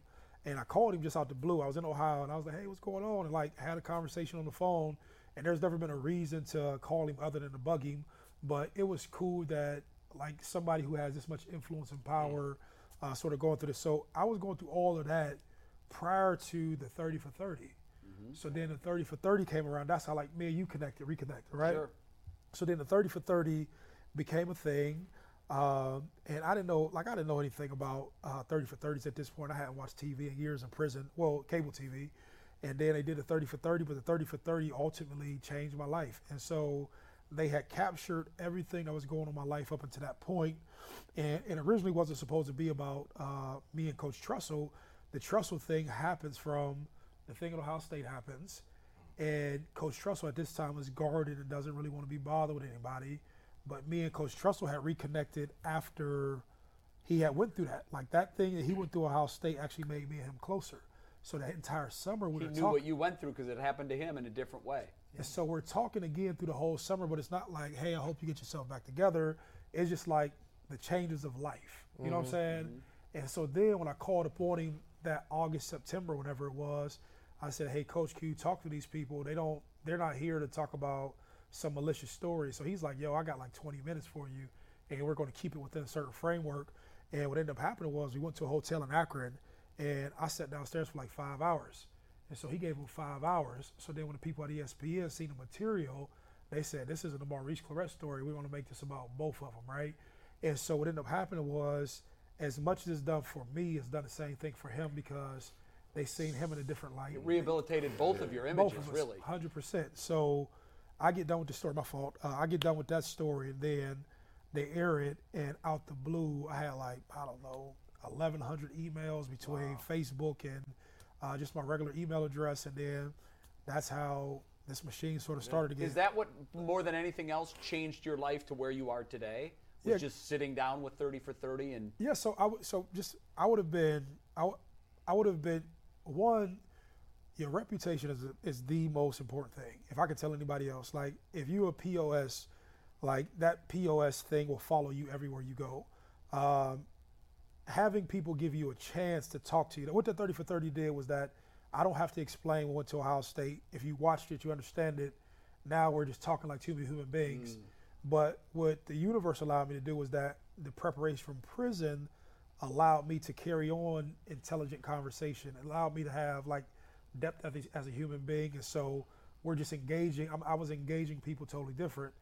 Speaker 3: and I called him just out the blue. I was in Ohio, and I was like, "Hey, what's going on?" And like had a conversation on the phone. And there's never been a reason to call him other than to bug him, but it was cool that like somebody who has this much influence and power, uh, sort of going through this. So I was going through all of that prior to the 30 for 30. So then the 30 for 30 came around. That's how like me and you connected, reconnected, right?
Speaker 2: Sure.
Speaker 3: So then the 30 for 30 became a thing. Um, and I didn't know, like, I didn't know anything about uh, 30 for 30s at this point. I hadn't watched TV in years in prison, well, cable TV. And then they did a 30 for 30, but the 30 for 30 ultimately changed my life. And so they had captured everything that was going on in my life up until that point. And it originally wasn't supposed to be about uh, me and Coach Tressel. The Tressel thing happens from the thing at Ohio State happens. And Coach Tressel at this time is guarded and doesn't really want to be bothered with anybody. But me and Coach Tressel had reconnected after he had went through that. Like that thing that he went through at Ohio State actually made me and him closer. So that entire summer we
Speaker 2: He knew
Speaker 3: talking.
Speaker 2: what you went through because it happened to him in a different way.
Speaker 3: And so we're talking again through the whole summer, but it's not like, hey, I hope you get yourself back together. It's just like the changes of life. You know what I'm mm-hmm. saying? Mm-hmm. And so then when I called upon him that August, September, whenever it was, I said, hey, Coach Q, talk to these people. They don't, they're not here to talk about some malicious story. So he's like, yo, I got like 20 minutes for you, and we're going to keep it within a certain framework. And what ended up happening was we went to a hotel in Akron, and I sat downstairs for like five hours. And so he gave him five hours. So then when the people at ESPN seen the material, they said, this isn't a Maurice Clarett story. We want to make this about both of them, right? And so what ended up happening was, as much as it's done for me, it's done the same thing for him because they seen him in a different light.
Speaker 2: It rehabilitated both of your
Speaker 3: Both
Speaker 2: images,
Speaker 3: of us,
Speaker 2: really.
Speaker 3: hundred percent. So I get done with the story. My fault. Uh, I get done with that story, and then they air it, and out the blue, I had like I don't know, eleven hundred emails between Facebook and uh, just my regular email address, and then that's how this machine sort of started again.
Speaker 2: Is that what more than anything else changed your life to where you are today? Was
Speaker 3: Yeah.
Speaker 2: just sitting down with 30 for 30 and
Speaker 3: Yeah, so I would so just I would have been I, w- I would have been one. Your reputation is is the most important thing. If I could tell anybody else, like if you're a POS, like that POS thing will follow you everywhere you go. Um, having people give you a chance to talk to you. What the 30 for 30 did was that I don't have to explain what went to Ohio State. If you watched it, you understand it. Now we're just talking like two human beings. But what the universe allowed me to do was that the preparation from prison allowed me to carry on intelligent conversation. It allowed me to have like depth as a, as a human being. And so we're just engaging. I'm, I was engaging people totally different.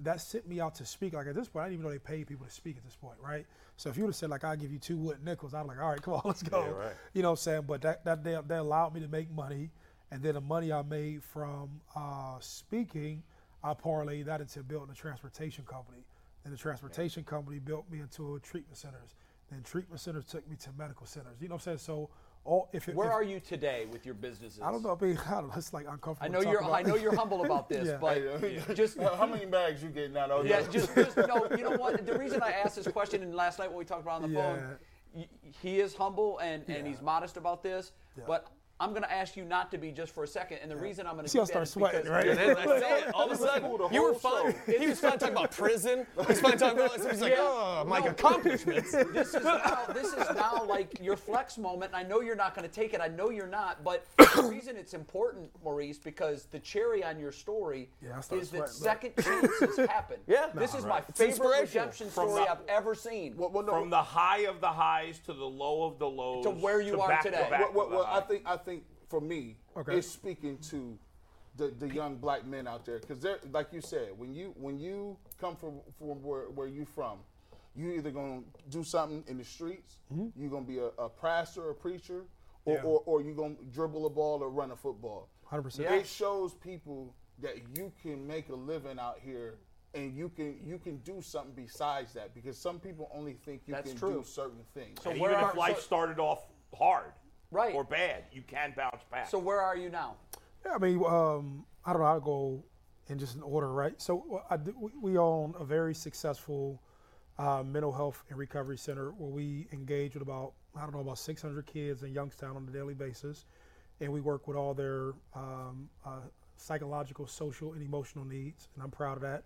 Speaker 3: That sent me out to speak. Like at this point, I didn't even know they paid people to speak at this point, right? So if you would have said like, "I'll give you two wood nickels," I'm like, "All right, come on, let's go."
Speaker 5: right.
Speaker 3: You know what I'm saying? But that that they, allowed me to make money, and then the money I made from uh, speaking, I parlayed that into building a transportation company. And the transportation company built me into a treatment centers. Then treatment centers took me to medical centers. You know what I'm saying? So all if it,
Speaker 2: where
Speaker 3: if-
Speaker 2: are you today with your businesses?
Speaker 3: I don't know. I mean, I don't know. It's like uncomfortable.
Speaker 2: I know you're
Speaker 3: talk
Speaker 2: I know you're humble about this,
Speaker 3: Yeah.
Speaker 2: but just
Speaker 4: how many bags you getting out of
Speaker 2: yeah,
Speaker 4: there?
Speaker 2: just, just no. You know what? The reason I asked this question, and last night when we talked about on the
Speaker 3: Yeah.
Speaker 2: phone, he is humble and, and
Speaker 3: Yeah.
Speaker 2: he's modest about this.
Speaker 3: Yeah.
Speaker 2: But I'm going to ask you not to be just for a second, and the reason I'm going to
Speaker 3: See,
Speaker 2: do
Speaker 3: I
Speaker 2: that
Speaker 3: start
Speaker 2: is
Speaker 3: sweating,
Speaker 2: because-
Speaker 3: right?
Speaker 7: I felt it. All of a sudden,
Speaker 4: cool,
Speaker 7: you were
Speaker 4: whole
Speaker 7: fun. He was fun talking about prison. He's fun talking about. He's like,
Speaker 2: Yeah.
Speaker 7: oh, my
Speaker 2: No.
Speaker 7: accomplishments.
Speaker 2: this is now this is now like your flex moment. And I know you're not going to take it. I know you're not. But the reason it's important, Maurice, because the cherry on your story
Speaker 3: Yeah, I started
Speaker 2: is that
Speaker 3: sweating,
Speaker 2: second chances happen.
Speaker 7: Yeah.
Speaker 2: this
Speaker 7: Nah,
Speaker 2: is
Speaker 7: right.
Speaker 2: my favorite redemption
Speaker 5: From
Speaker 2: story
Speaker 5: the-
Speaker 2: I've ever seen.
Speaker 4: Well, well, no,
Speaker 5: From the high of the highs to the low of the lows
Speaker 2: To where you are
Speaker 5: back to
Speaker 2: today.
Speaker 5: back
Speaker 4: Well, well, well, I think I think for me,
Speaker 3: Okay.
Speaker 4: it's speaking to the, the young black men out there because they're like you said when you when you come from from where, where you from, you either gonna do something in the streets, mm-hmm. you're gonna be a, a pastor, a preacher, or,
Speaker 3: Yeah.
Speaker 4: or, or you gonna dribble a ball or run a football.
Speaker 3: 100%.
Speaker 4: It shows people that you can make a living out here. And you can you can do something besides that because some people only think you
Speaker 2: That's
Speaker 4: can
Speaker 2: true.
Speaker 4: do certain things.
Speaker 2: So
Speaker 5: And
Speaker 2: where
Speaker 5: even
Speaker 2: are-
Speaker 5: if life
Speaker 2: so-
Speaker 5: started off hard
Speaker 2: Right.
Speaker 5: or bad, you can bounce back.
Speaker 2: So where are you now?
Speaker 3: Yeah, I mean, um, I don't know. I'll go in just an order, right? So uh, I we- we own a very successful uh, mental health and recovery center where we engage with about I don't know about 600 kids in Youngstown on a daily basis, and we work with all their um, uh, psychological, social, and emotional needs, and I'm proud of that.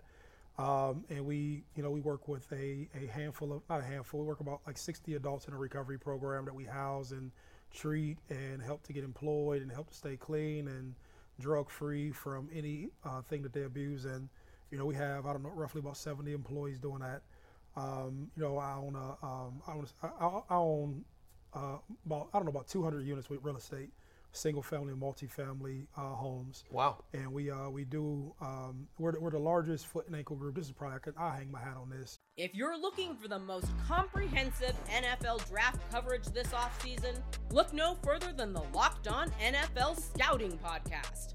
Speaker 3: Um, and we, you know, we work with a, a handful of, not a handful, we work about like 60 adults in a recovery program that we house and treat and help to get employed and help to stay clean and drug free from any uh, thing that they abuse. And, you know, we have, I don't know, roughly about 70 employees doing that. Um, you know, I own, a, um, I own, own uh, about, I don't know, about 200 units with real estate, single family and multifamily uh, homes
Speaker 7: Wow.
Speaker 3: and we uh, we do um, we're, the- we're the largest foot and ankle group. This is probably I could I hang my hat on this.
Speaker 6: If you're looking for the most comprehensive NFL draft coverage this offseason, look no further than the Locked On NFL Scouting Podcast.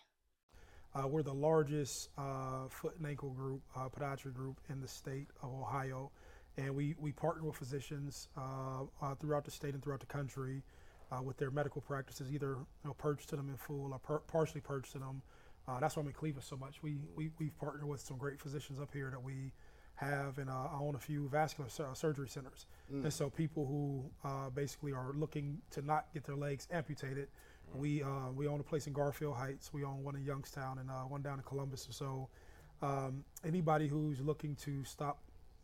Speaker 3: Uh, we're the largest uh, foot and ankle group, uh, podiatry group in the state of Ohio, and we we partner with physicians uh, uh, throughout the state and throughout the country uh, with their medical practices, either you know, purchasing them in full or par- partially purchasing them. Uh, that's why I'm in Cleveland so much. We we we've partnered with some great physicians up here that we have, and uh, I own a few vascular sur- surgery centers. And so people who uh, basically are looking to not get their legs amputated, we uh, we own a place in Garfield Heights. We own one in Youngstown and uh, one down in Columbus. So um, anybody who's looking to stop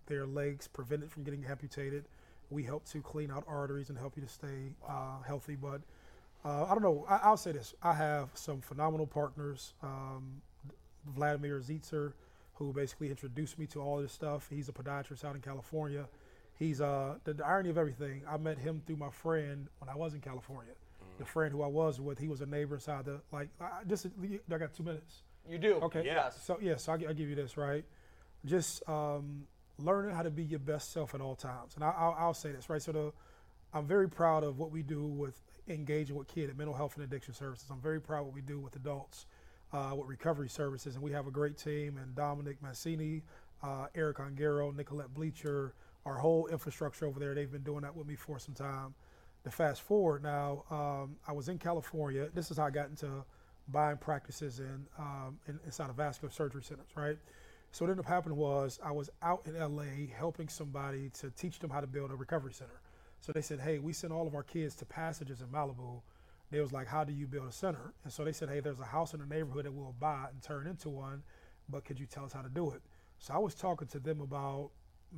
Speaker 3: their legs, prevent it from getting amputated, we help to clean out arteries and help you to stay uh, healthy. But Uh, I don't know. I, I'll say this: I have some phenomenal partners. Um, Vladimir Zietzer, who basically introduced me to all this stuff. He's a podiatrist out in California. He's uh, the, the irony of everything. I met him through my friend when I was in California. The friend who I was with, he was a neighbor inside the like. I, just I got two minutes.
Speaker 7: You do.
Speaker 3: Okay.
Speaker 5: Yes.
Speaker 3: So yeah, so I, I give you this right. Just um, learning how to be your best self at all times, and I, I'll, I'll say this right. So the, I'm very proud of what we do with engaging with kids at mental health and addiction services. I'm very proud of what we do with adults, uh, with recovery services, and we have a great team. And Dominic Mancini, uh, Eric Ongaro, Nicolette Bleacher, our whole infrastructure over there. They've been doing that with me for some time. Fast forward now, um, I was in California. This is how I got into buying practices in, um, in inside of vascular surgery centers, right? So what ended up happening was I was out in LA helping somebody to teach them how to build a recovery center. So they said, hey, we send all of our kids to passages in Malibu. They was like, how do you build a center? And so they said, hey, there's a house in the neighborhood that we'll buy and turn into one, but could you tell us how to do it? So I was talking to them about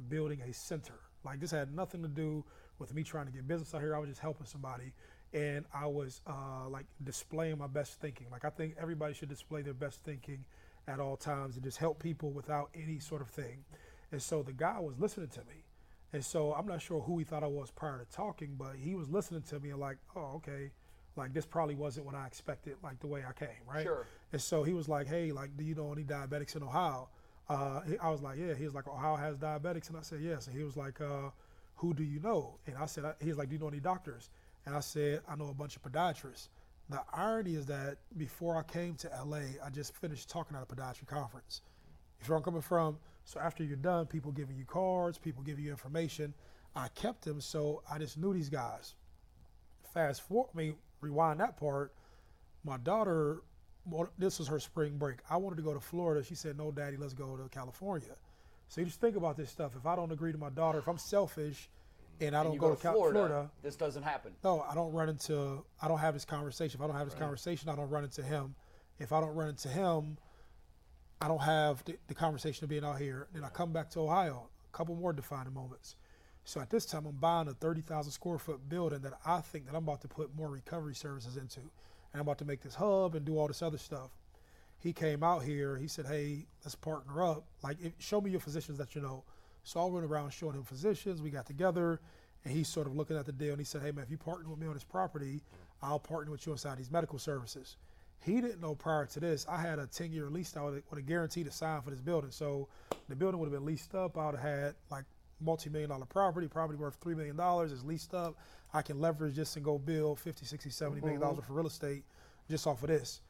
Speaker 3: building a center. Like this had nothing to do with me trying to get business out here. I was just helping somebody, and I was uh, like displaying my best thinking. Like I think everybody should display their best thinking at all times and just help people without any sort of thing. And so the guy was listening to me. And so I'm not sure who he thought I was prior to talking, but he was listening to me and like, oh, okay, like this probably wasn't what I expected, like the way I came, right?
Speaker 2: Sure.
Speaker 3: And so he was like, hey, like, do you know any diabetics in Ohio? Uh, he- I was like, yeah. He was like, Ohio has diabetics, and I said, yes. And he was like, uh, who do you know? And I said, I, he like, do you know any doctors? And I said, I know a bunch of podiatrists. The irony is that before I came to LA, I just finished talking at a podiatry conference. If You feel where I'm coming from? So after you're done, people giving you cards, people giving you information. I kept them, so I just knew these guys. Fast forward, I mean, rewind that part. My daughter, well, this was her spring break. I wanted to go to Florida. She said, "No, Daddy, let's go to California." So you just think about this stuff. If I don't agree to my daughter, if I'm selfish, and I don't
Speaker 2: you
Speaker 3: go, to Cal-
Speaker 2: Florida,
Speaker 3: Florida
Speaker 2: This doesn't happen.
Speaker 3: no, I don't run into. I don't have this conversation. If I don't have this conversation, I don't run into him. If I don't run into him, I don't have the, the conversation of being out here. Then I come back to Ohio. A couple more defining moments. So at this time, I'm buying a 30,000 square foot building that I think that I'm about to put more recovery services into, and I'm about to make this hub and do all this other stuff. He came out here. He said, "Hey, let's partner up. Like, if, show me your physicians that you know." So I went around showing him physicians. We got together, and he's sort of looking at the deal. And he said, "Hey, man, if you partner with me on this property, I'll partner with you inside these medical services." He didn't know prior to this. I had a 10 year lease I would have guaranteed to sign for this building. So the building would have been leased up. I would have had like multi million dollar property, property worth $3 million is leased up. I can leverage this and go build 50, 60, 70 million dollars mm-hmm. worth of real estate just off of this.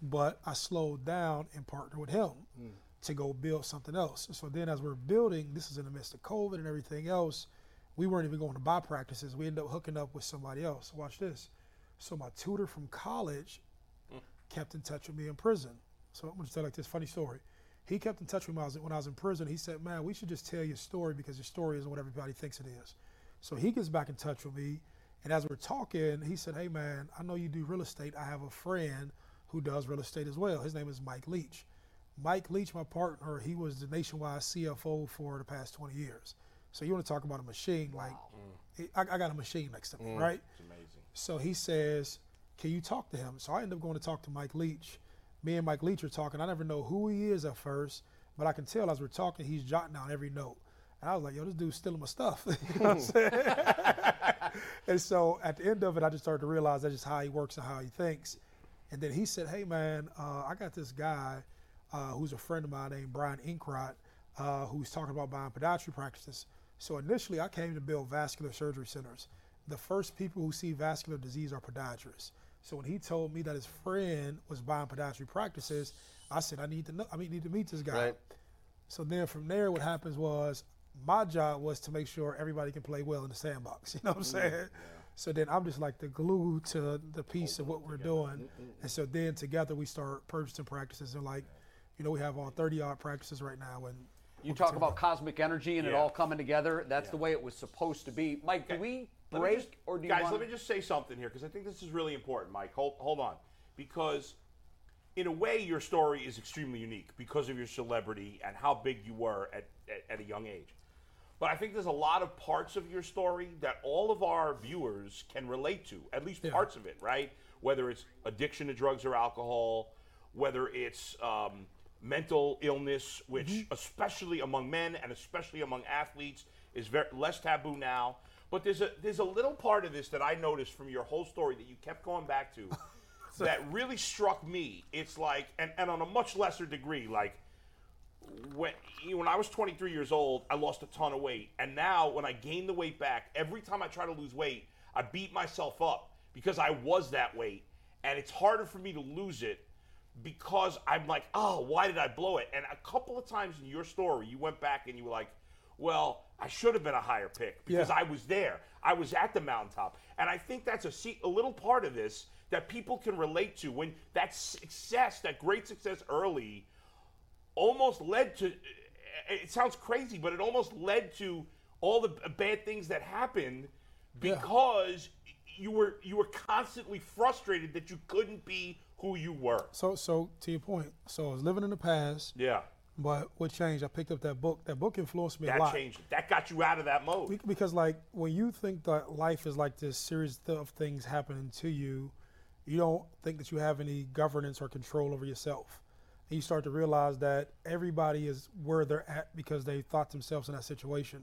Speaker 3: But I slowed down and partnered with him mm. to go build something else. So then as we're building, this is in the midst of COVID and everything else, we weren't even going to buy practices. We ended up hooking up with somebody else. Watch this. So my tutor from college mm. kept in touch with me in prison. So I'm gonna tell like this funny story. He kept in touch with me when I was, when I was in prison. He said, "Man, we should just tell your story because your story isn't what everybody thinks it is." So he gets back in touch with me, and as we're talking, he said, "Hey, man, I know you do real estate. I have a friend who does real estate as well. His name is Mike Leach. Mike Leach, my partner, he was the nationwide CFO for the past 20 years. So you want to talk about a machine? Like, mm. I, I got a machine next to me, mm. right?
Speaker 5: It's amazing.
Speaker 3: So he says, Can you talk to him? So I end up going to talk to Mike Leach. Me and Mike Leach are talking. I never know who he is at first, but I can tell as we're talking, he's jotting down every note. And I was like, Yo, this dude's stealing my stuff. you know what I'm saying? and so at the end of it, I just started to realize that's just how he works and how he thinks. And then he said, Hey, man, uh, I got this guy uh, who's a friend of mine named Brian Inkrot, uh, who's talking about buying podiatry practices. So initially, I came to build vascular surgery centers. The first people who see vascular disease are podiatrists. So when he told me that his friend was buying podiatry practices, I said, I need to know. I mean, need to meet this guy.
Speaker 7: Right.
Speaker 3: So then from there, what happens was my job was to make sure everybody can play well in the sandbox. You know what I'm saying? So then I'm just like the glue to the piece of what we're doing. Mm, mm, and mm. so then together we start purchasing practices and like, you know, we have all 30 odd practices right now. And
Speaker 2: You talk about cosmic energy and it all coming together. That's the way it was supposed to be. Mike, do we break
Speaker 5: just-
Speaker 2: or do you
Speaker 5: guys?
Speaker 2: want
Speaker 5: Let me just say something here because I think this is really important, Mike. Hold, hold on, because in a way, your story is extremely unique because of your celebrity and how big you were at, at, at a young age. But I think there's a lot of parts of your story that all of our viewers can relate to, at least parts of it, right? Whether it's addiction to drugs or alcohol, whether it's um, mental illness, which especially among men and especially among athletes is very less taboo now. But there's a there's a little part of this that I noticed from your whole story that you kept going back to that really struck me. It's like and, and on a much lesser degree, like when when I was 23 years old, I lost a ton of weight, and now when I gain the weight back, every time I try to lose weight, I beat myself up because I was that weight, and it's harder for me to lose it because I'm like, oh, why did I blow it? And a couple of times in your story, you went back and you were like, well, I should have been a higher pick because
Speaker 3: Yeah.
Speaker 5: I was there. I was at the mountaintop. And I think that's a, se- a little part of this that people can relate to when that success, that great success early, almost led to it sounds crazy, but it almost led to all the bad things that happened because you were you were constantly frustrated that you couldn't be who you were.
Speaker 3: So, so to your point, so I was living in the past,
Speaker 5: Yeah.
Speaker 3: but what changed? I picked up that book. That book influenced me a
Speaker 5: That
Speaker 3: lot.
Speaker 5: changed. That got you out of that mode.
Speaker 3: Because like when you think that life is like this series of things happening to you, you don't think that you have any governance or control over yourself. And you start to realize that everybody is where they're at because they thought themselves in that situation.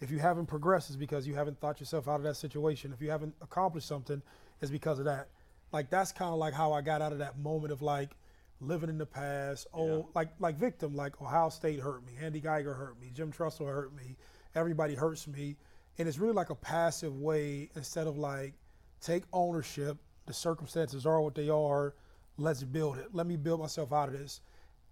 Speaker 3: If you haven't progressed, it's because you haven't thought yourself out of that situation. If you haven't accomplished something, it's because of that. Like that's kind of like how I got out of that moment of like living in the past. Oh, like like victim. Like Ohio State hurt me, Andy Geiger hurt me, Jim Tressel hurt me. Everybody hurts me, and it's really like a passive way instead of like take ownership. The circumstances are what they are. Let's build it. Let me build myself out of this.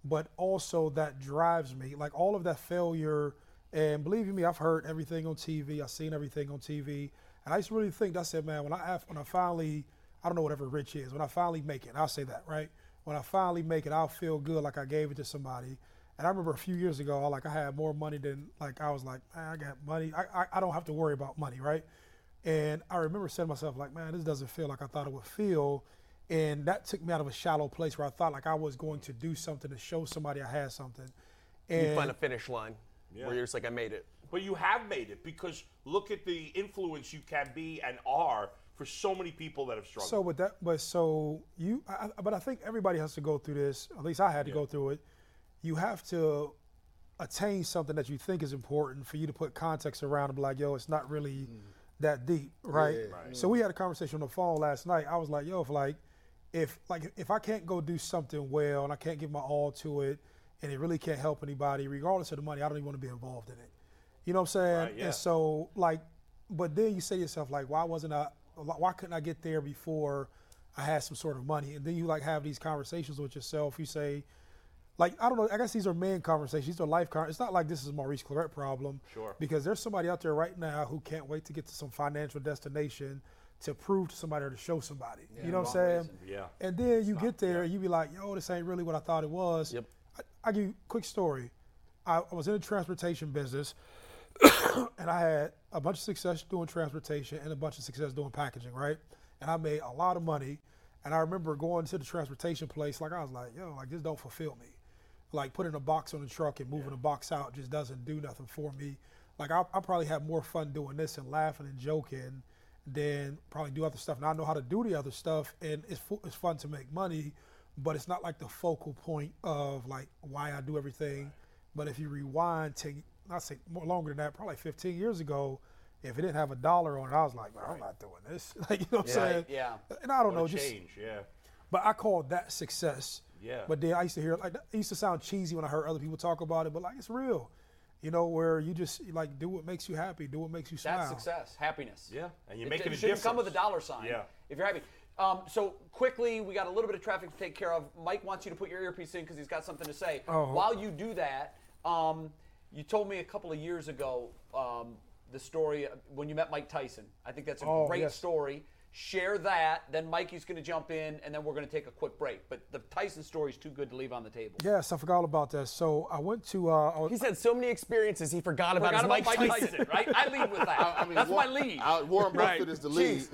Speaker 3: But also that drives me. Like all of that failure, and believe me, I've heard everything on TV. I've seen everything on TV, and I to really think. I said, man, when I when I finally, I don't know whatever rich is. When I finally make it, I'll say that right. When I finally make it, I'll feel good like I gave it to somebody. And I remember a few years ago, I, like I had more money than like I was like, man, I got money. I, I, I don't have to worry about money, right? And I remember saying to myself, like, man, this doesn't feel like I thought it would feel. And that took me out of a shallow place where I thought like I was going to do something to show somebody I had something. And
Speaker 7: You find a finish line where you're just like, I made it.
Speaker 5: But you have made it because look at the influence you can be and are for so many people that have struggled.
Speaker 3: So, but that, but so you, I, I- but I think everybody has to go through this. At least I had to go through it. You have to attain something that you think is important for you to put context around and be like, yo, it's not really mm. that deep, right? So we had a conversation on the phone last night. I was like, yo, if like, if like if I can't go do something well and I can't give my all to it, and it really can't help anybody, regardless of the money, I don't even want to be involved in it. You know what I'm saying?
Speaker 5: Right, yeah.
Speaker 3: And so like, but then you say to yourself like, why wasn't I? Why couldn't I get there before I had some sort of money? And then you like have these conversations with yourself. You say, like I don't know. I guess these are men conversations. These are life. Con- it's not like this is Maurice Clarett problem.
Speaker 5: Sure.
Speaker 3: Because there's somebody out there right now who can't wait to get to some financial destination to prove to somebody or to show somebody. you know what I'm saying?
Speaker 5: Yeah.
Speaker 3: And then you get there and you be like, yo, this ain't really what I thought it was.
Speaker 7: Yep.
Speaker 3: I, I give you a quick story. I, I was in the transportation business and I had a bunch of success doing transportation and a bunch of success doing packaging, right? And I made a lot of money. And I remember going to the transportation place, like I was like, yo, like this don't fulfill me. Like putting a box on the truck and moving a box out just doesn't do nothing for me. Like I, I probably have more fun doing this and laughing and joking than probably do other stuff. And I know how to do the other stuff, and it's fu- it's fun to make money, but it's not like the focal point of like why I do everything. But if you rewind to not say more longer than that, probably 15 years ago, if it didn't have a dollar on it, I was like, man, I'm not doing this. like you know what I'm saying?
Speaker 2: yeah.
Speaker 3: And I don't know,
Speaker 5: What a
Speaker 3: just
Speaker 5: change, yeah.
Speaker 3: but I call that success.
Speaker 5: Yeah.
Speaker 3: But then I used to hear like it used to sound cheesy when I heard other people talk about it, but like it's real. You know, where you just like do what makes you happy, do what makes you smile.
Speaker 2: That's success, happiness.
Speaker 5: Yeah, and you're
Speaker 2: It-
Speaker 5: making
Speaker 2: it
Speaker 5: a
Speaker 2: shouldn't come with a dollar sign.
Speaker 5: Yeah.
Speaker 2: If you're happy. Um, so quickly, we got a little bit of traffic to take care of. Mike wants you to put your earpiece in because he's got something to say.
Speaker 3: Oh.
Speaker 2: While you do that, um, you told me a couple of years ago um, the story when you met Mike Tyson. I think that's a
Speaker 3: Oh,
Speaker 2: great
Speaker 3: yes.
Speaker 2: story. Share that, then Mikey's going to jump in, and then we're going to take a quick break. But the Tyson story is too good to leave on the table.
Speaker 3: Yes, I forgot all about that. So I went to uh, I was-
Speaker 7: He's had so many experiences, he forgot about
Speaker 2: Forgot
Speaker 7: his
Speaker 2: about
Speaker 7: Mike
Speaker 2: Mike
Speaker 7: Tyson.
Speaker 2: Tyson, right? I lead with that.
Speaker 4: I mean,
Speaker 2: that's
Speaker 4: Warren,
Speaker 2: my lead.
Speaker 4: I- Warren Buffett
Speaker 7: Right.
Speaker 4: is the lead.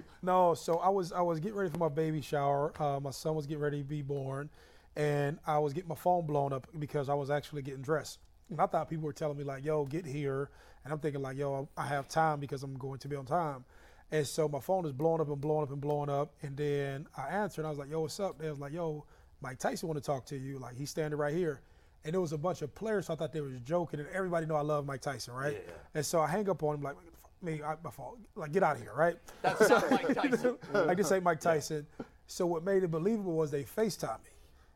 Speaker 3: no, so I was I was getting ready for my baby shower. Uh, my son was getting ready to be born, and I was getting my phone blown up because I was actually getting dressed. And I thought people were telling me like, "Yo, get here," and I'm thinking like, "Yo, I have time because I'm going to be on time." And so my phone is blowing up and blowing up and blowing up, and then I answered. And I was like, "Yo, what's up?" They was like, "Yo, Mike Tyson want to talk to you. Like he's standing right here." And there was a bunch of players, so I thought they was joking. And everybody know I love Mike Tyson, right? Yeah. And so I hang up on him like, "Me, I, my fault. Like get out of here, right?"
Speaker 2: That's not Mike Tyson.
Speaker 3: like this ain't Mike Tyson. So what made it believable was they FaceTime me.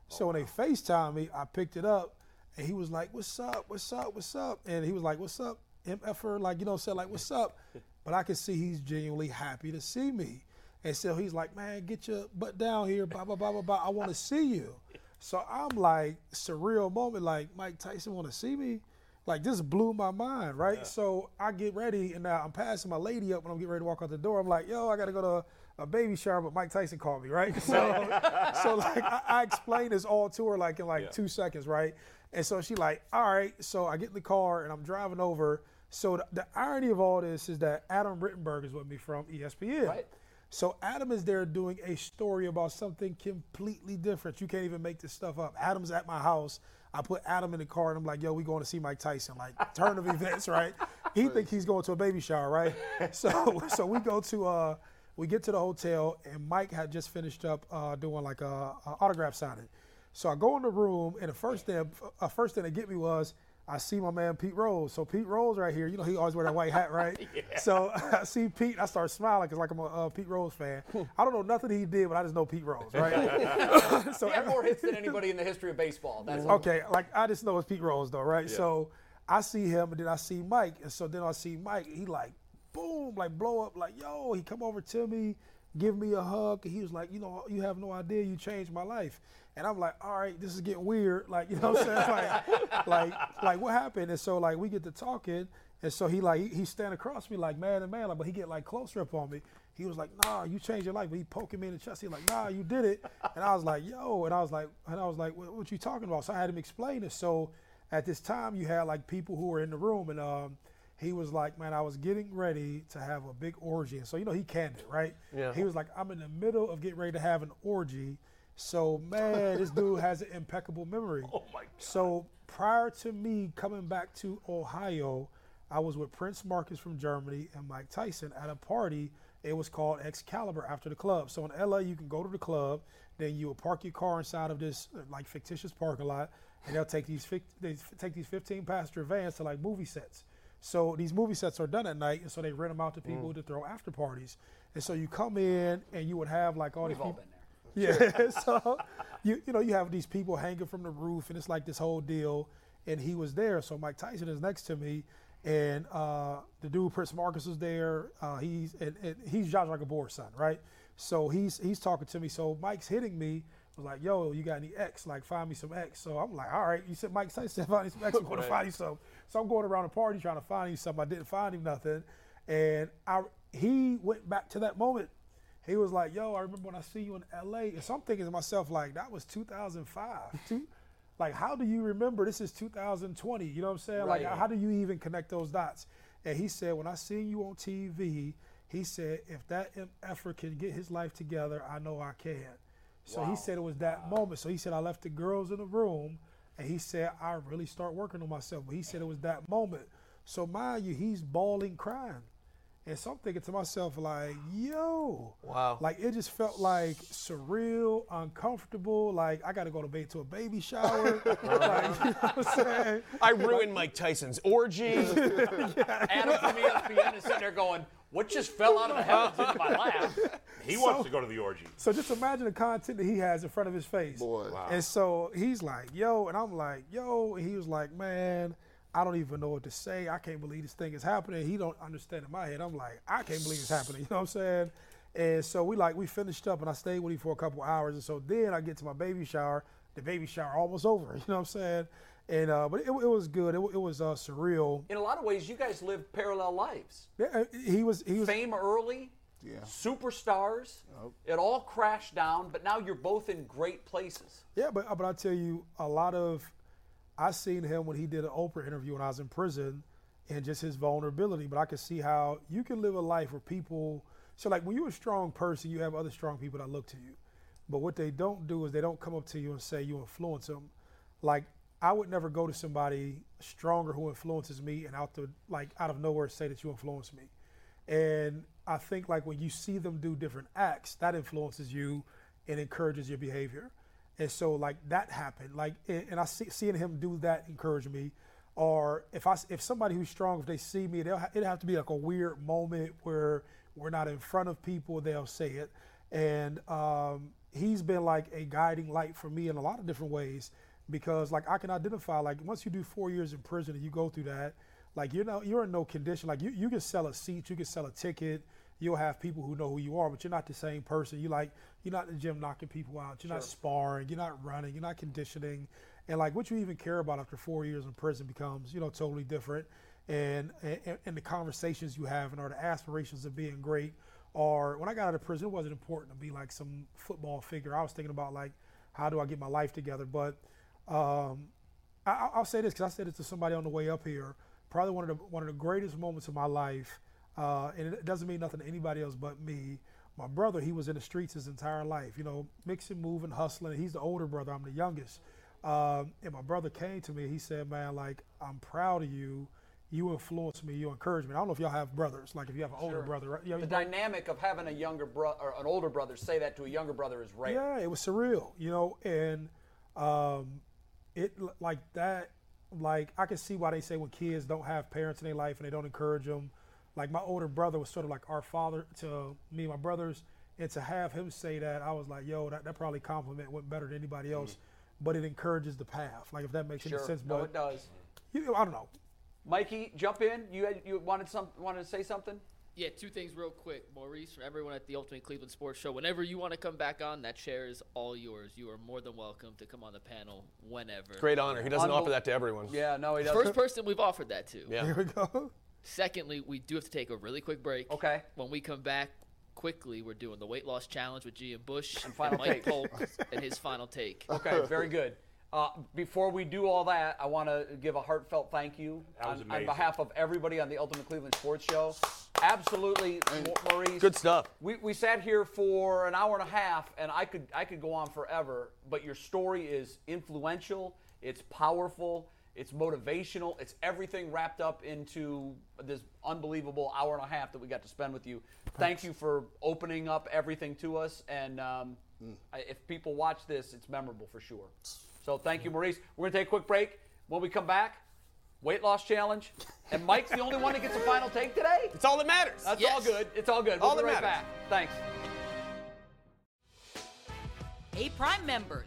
Speaker 3: So when they FaceTime me, I picked it up and he was like, What's up? What's up? What's up? And he was like, What's up? MFer, like, you know, said like, What's up? But I can see he's genuinely happy to see me. And so he's like, Man, get your butt down here, blah, blah, blah, blah, blah. I want to see you. So I'm like, surreal moment, like Mike Tyson want to see me. Like this blew my mind, right? So I get ready, and now I'm passing my lady up when I'm getting ready to walk out the door. I'm like, yo, I gotta go to a baby shower, but Mike Tyson called me, right? So, so like I, I explained this all to her like in like two seconds, right? And so she like, all right. So I get in the car and I'm driving over. So the, the irony of all this is that Adam Rittenberg is with me from ESPN.
Speaker 2: Right.
Speaker 3: So Adam is there doing a story about something completely different. You can't even make this stuff up. Adam's at my house. I put Adam in the car and I'm like, yo, we going to see Mike Tyson. Like turn of events, right? He think he's going to a baby shower, right? So so we go to uh we get to the hotel and Mike had just finished up uh, doing like a, a autograph signing. So I go in the room and the first thing uh, first thing that get me was I see my man Pete Rose. So Pete Rose right here, you know he always wear that white hat, right? yeah. So I see Pete, I start smiling because like I'm a uh, Pete Rose fan. I don't know nothing he did, but I just know Pete Rose, right? so
Speaker 2: He had more hits than anybody in the history of baseball. That's
Speaker 3: Okay, like I just know it's Pete Rose though, right? So I see him and then I see Mike, and so then I see Mike. He like, boom, like blow up, like yo. He come over to me, give me a hug, and he was like, you know, you have no idea, you changed my life. And I'm like, all right, this is getting weird, like you know what I'm saying, like, like, like what happened? And so like we get to talking, and so he like he, he stand across me like man to man, like, but he get like closer up on me. He was like, nah, you changed your life. But he poking me in the chest. He like, nah, you did it. And I was like, yo. And I was like, and I was like, what, what you talking about? So I had him explain it. So at this time, you had like people who were in the room, and um, he was like, man, I was getting ready to have a big orgy. And so you know, he canned it, right?
Speaker 7: Yeah.
Speaker 3: He was like, I'm in the middle of getting ready to have an orgy. So man, this dude has an impeccable memory.
Speaker 5: Oh my God.
Speaker 3: So prior to me coming back to Ohio, I was with Prince Marcus from Germany and Mike Tyson at a party. It was called Excalibur after the club. So in LA, you can go to the club, then you will park your car inside of this uh, like fictitious parking lot, and they'll take these they take these 15 passenger vans to like movie sets. So these movie sets are done at night, and so they rent them out to people to throw after parties. And so you come in, and you would have like all
Speaker 2: We've
Speaker 3: these people. Yeah. so you you know you have these people hanging from the roof, and it's like this whole deal. And he was there, so Mike Tyson is next to me, and uh, the dude Prince Marcus is there. Uh, he's and, and he's Zsa Zsa Gabor's son, right? So he's he's talking to me. So Mike's hitting me. I Was like, yo, you got any X? Like, find me some X. So I'm like, all right. You said Mike Tyson find me some X. I'm going to find you some. So I'm going around the party trying to find him something. I didn't find him nothing, and I he went back to that moment he was like, "Yo, I remember when I see you in L.A." And so I'm thinking to myself, like, that was 2005. Mm-hmm. Like, how do you remember this is 2020? You know what I'm saying? Like, how do you even connect those dots? And he said, when I see you on TV, he said, if that effort can get his life together, I know I can. So he said it was that moment. So he said I left the girls in the room, and he said I really start working on myself. But he said it was that moment. So mind you, he's bawling, crying. And so I'm thinking to myself, like, yo.
Speaker 7: Wow.
Speaker 3: Like, it just felt like surreal, uncomfortable. Like, I got to go to bed to a baby shower. like, you know what I'm saying?
Speaker 7: I ruined Mike Tyson's orgy.
Speaker 2: Adam from ESPN is sitting there going, "What just fell out of the heavens into my lap?"
Speaker 5: He wants to go to the orgy.
Speaker 3: So just imagine the content that he has in front of his face.
Speaker 4: Boy.
Speaker 3: And so he's like, yo, and I'm like, yo, and he was like, man, I don't even know what to say. I can't believe this thing is happening. He don't understand in my head. I'm like, I can't believe it's happening. You know what I'm saying? And so we like we finished up and I stayed with him for a couple hours. And so then I get to my baby shower. The baby shower almost over. You know what I'm saying? And uh, but it, it was good. It, it was uh, surreal.
Speaker 2: In a lot of ways, you guys live parallel lives.
Speaker 3: Yeah, he was he was
Speaker 2: Fame early,
Speaker 4: Yeah.
Speaker 2: superstars. It all crashed down, but now you're both in great places.
Speaker 3: Yeah, but but I tell you, a lot of I seen him when he did an Oprah interview when I was in prison, and just his vulnerability. But I could see how you can live a life where people. So like when you're a strong person, you have other strong people that look to you. But what they don't do is they don't come up to you and say you influence them. Like I would never go to somebody stronger who influences me and out the like out of nowhere say that you influence me. And I think like when you see them do different acts, that influences you and encourages your behavior. And so like that happened. Like and I see seeing him do that encouraged me. Or if I if somebody who's strong, if they see me, they'll it'll have to be like a weird moment where we're not in front of people. They'll say it, and um, he's been like a guiding light for me in a lot of different ways because like I can identify like once you do four years in prison and you go through that, like you know you're in no condition. Like you you can sell a seat, you can sell a ticket. You'll have people who know who you are, but you're not the same person. You like you're not in the gym knocking people out. You're not sparring. You're not running. You're not conditioning. And like what you even care about after four years in prison becomes you know totally different. And and, and the conversations you have and are the aspirations of being great are when I got out of prison, it wasn't important to be like some football figure. I was thinking about like how do I get my life together, but um, I, I- I'll say this because I said it to somebody on the way up here. Probably one of the one of the greatest moments of my life, uh, and it doesn't mean nothing to anybody else but me. My brother, he was in the streets his entire life, you know, mixing, moving, hustling. He's the older brother. I'm the youngest. Um, and my brother came to me. He said, "Man, like I'm proud of you. You influenced me. You encouraged me. I don't know if y'all have brothers. Like if you have an older brother, right? You
Speaker 2: The dynamic of having a younger brother or an older brother say that to a younger brother is rare.
Speaker 3: Yeah, it was surreal, you know, and um, it like that. Like I can see why they say when kids don't have parents in their life and they don't encourage them. Like my older brother was sort of like our father to me and my brothers, and to have him say that, I was like, yo, that, that probably compliment went better than anybody mm-hmm. else. But it encourages the path. Like if that makes
Speaker 2: Sure.
Speaker 3: any sense.
Speaker 2: No,
Speaker 3: but
Speaker 2: it does.
Speaker 3: You, I don't know.
Speaker 2: Mikey, jump in. You had, you wanted some wanted to say something?
Speaker 9: Yeah, two things real quick. Maurice, for everyone at the Ultimate Cleveland Sports Show, whenever you want to come back on, that chair is all yours. You are more than welcome to come on the panel whenever.
Speaker 7: Great honor. He doesn't
Speaker 2: Unbel-
Speaker 7: offer that to everyone.
Speaker 2: Yeah, no, he doesn't.
Speaker 9: First person we've offered that to.
Speaker 7: Yeah.
Speaker 3: Here we go.
Speaker 9: Secondly, we do have to take a really quick break.
Speaker 2: Okay.
Speaker 9: When we come back quickly, we're doing the weight loss challenge with Gian Bush and
Speaker 2: final
Speaker 9: Mike
Speaker 2: take.
Speaker 9: Polk and his final take.
Speaker 2: Okay, very good. Uh, before we do all that, I want to give a heartfelt thank you on, on behalf of everybody on the Ultimate Cleveland Sports Show. Absolutely, Maurice.
Speaker 7: Good stuff.
Speaker 2: We, we sat here for an hour and a half, and I could I could go on forever. But your story is influential. It's powerful. It's motivational. It's everything wrapped up into this unbelievable hour and a half that we got to spend with you. Thank you for opening up everything to us. And um, I- if people watch this, it's memorable for sure. So thank you, Maurice. We're gonna take a quick break. When we come back, weight loss challenge, and Mike's the only one that gets a final take today.
Speaker 7: It's all that matters.
Speaker 2: That's
Speaker 9: Yes.
Speaker 2: all good. It's all good. We'll
Speaker 7: All
Speaker 2: be
Speaker 7: that
Speaker 2: right
Speaker 7: matters.
Speaker 2: back. Thanks.
Speaker 6: Hey, Prime members,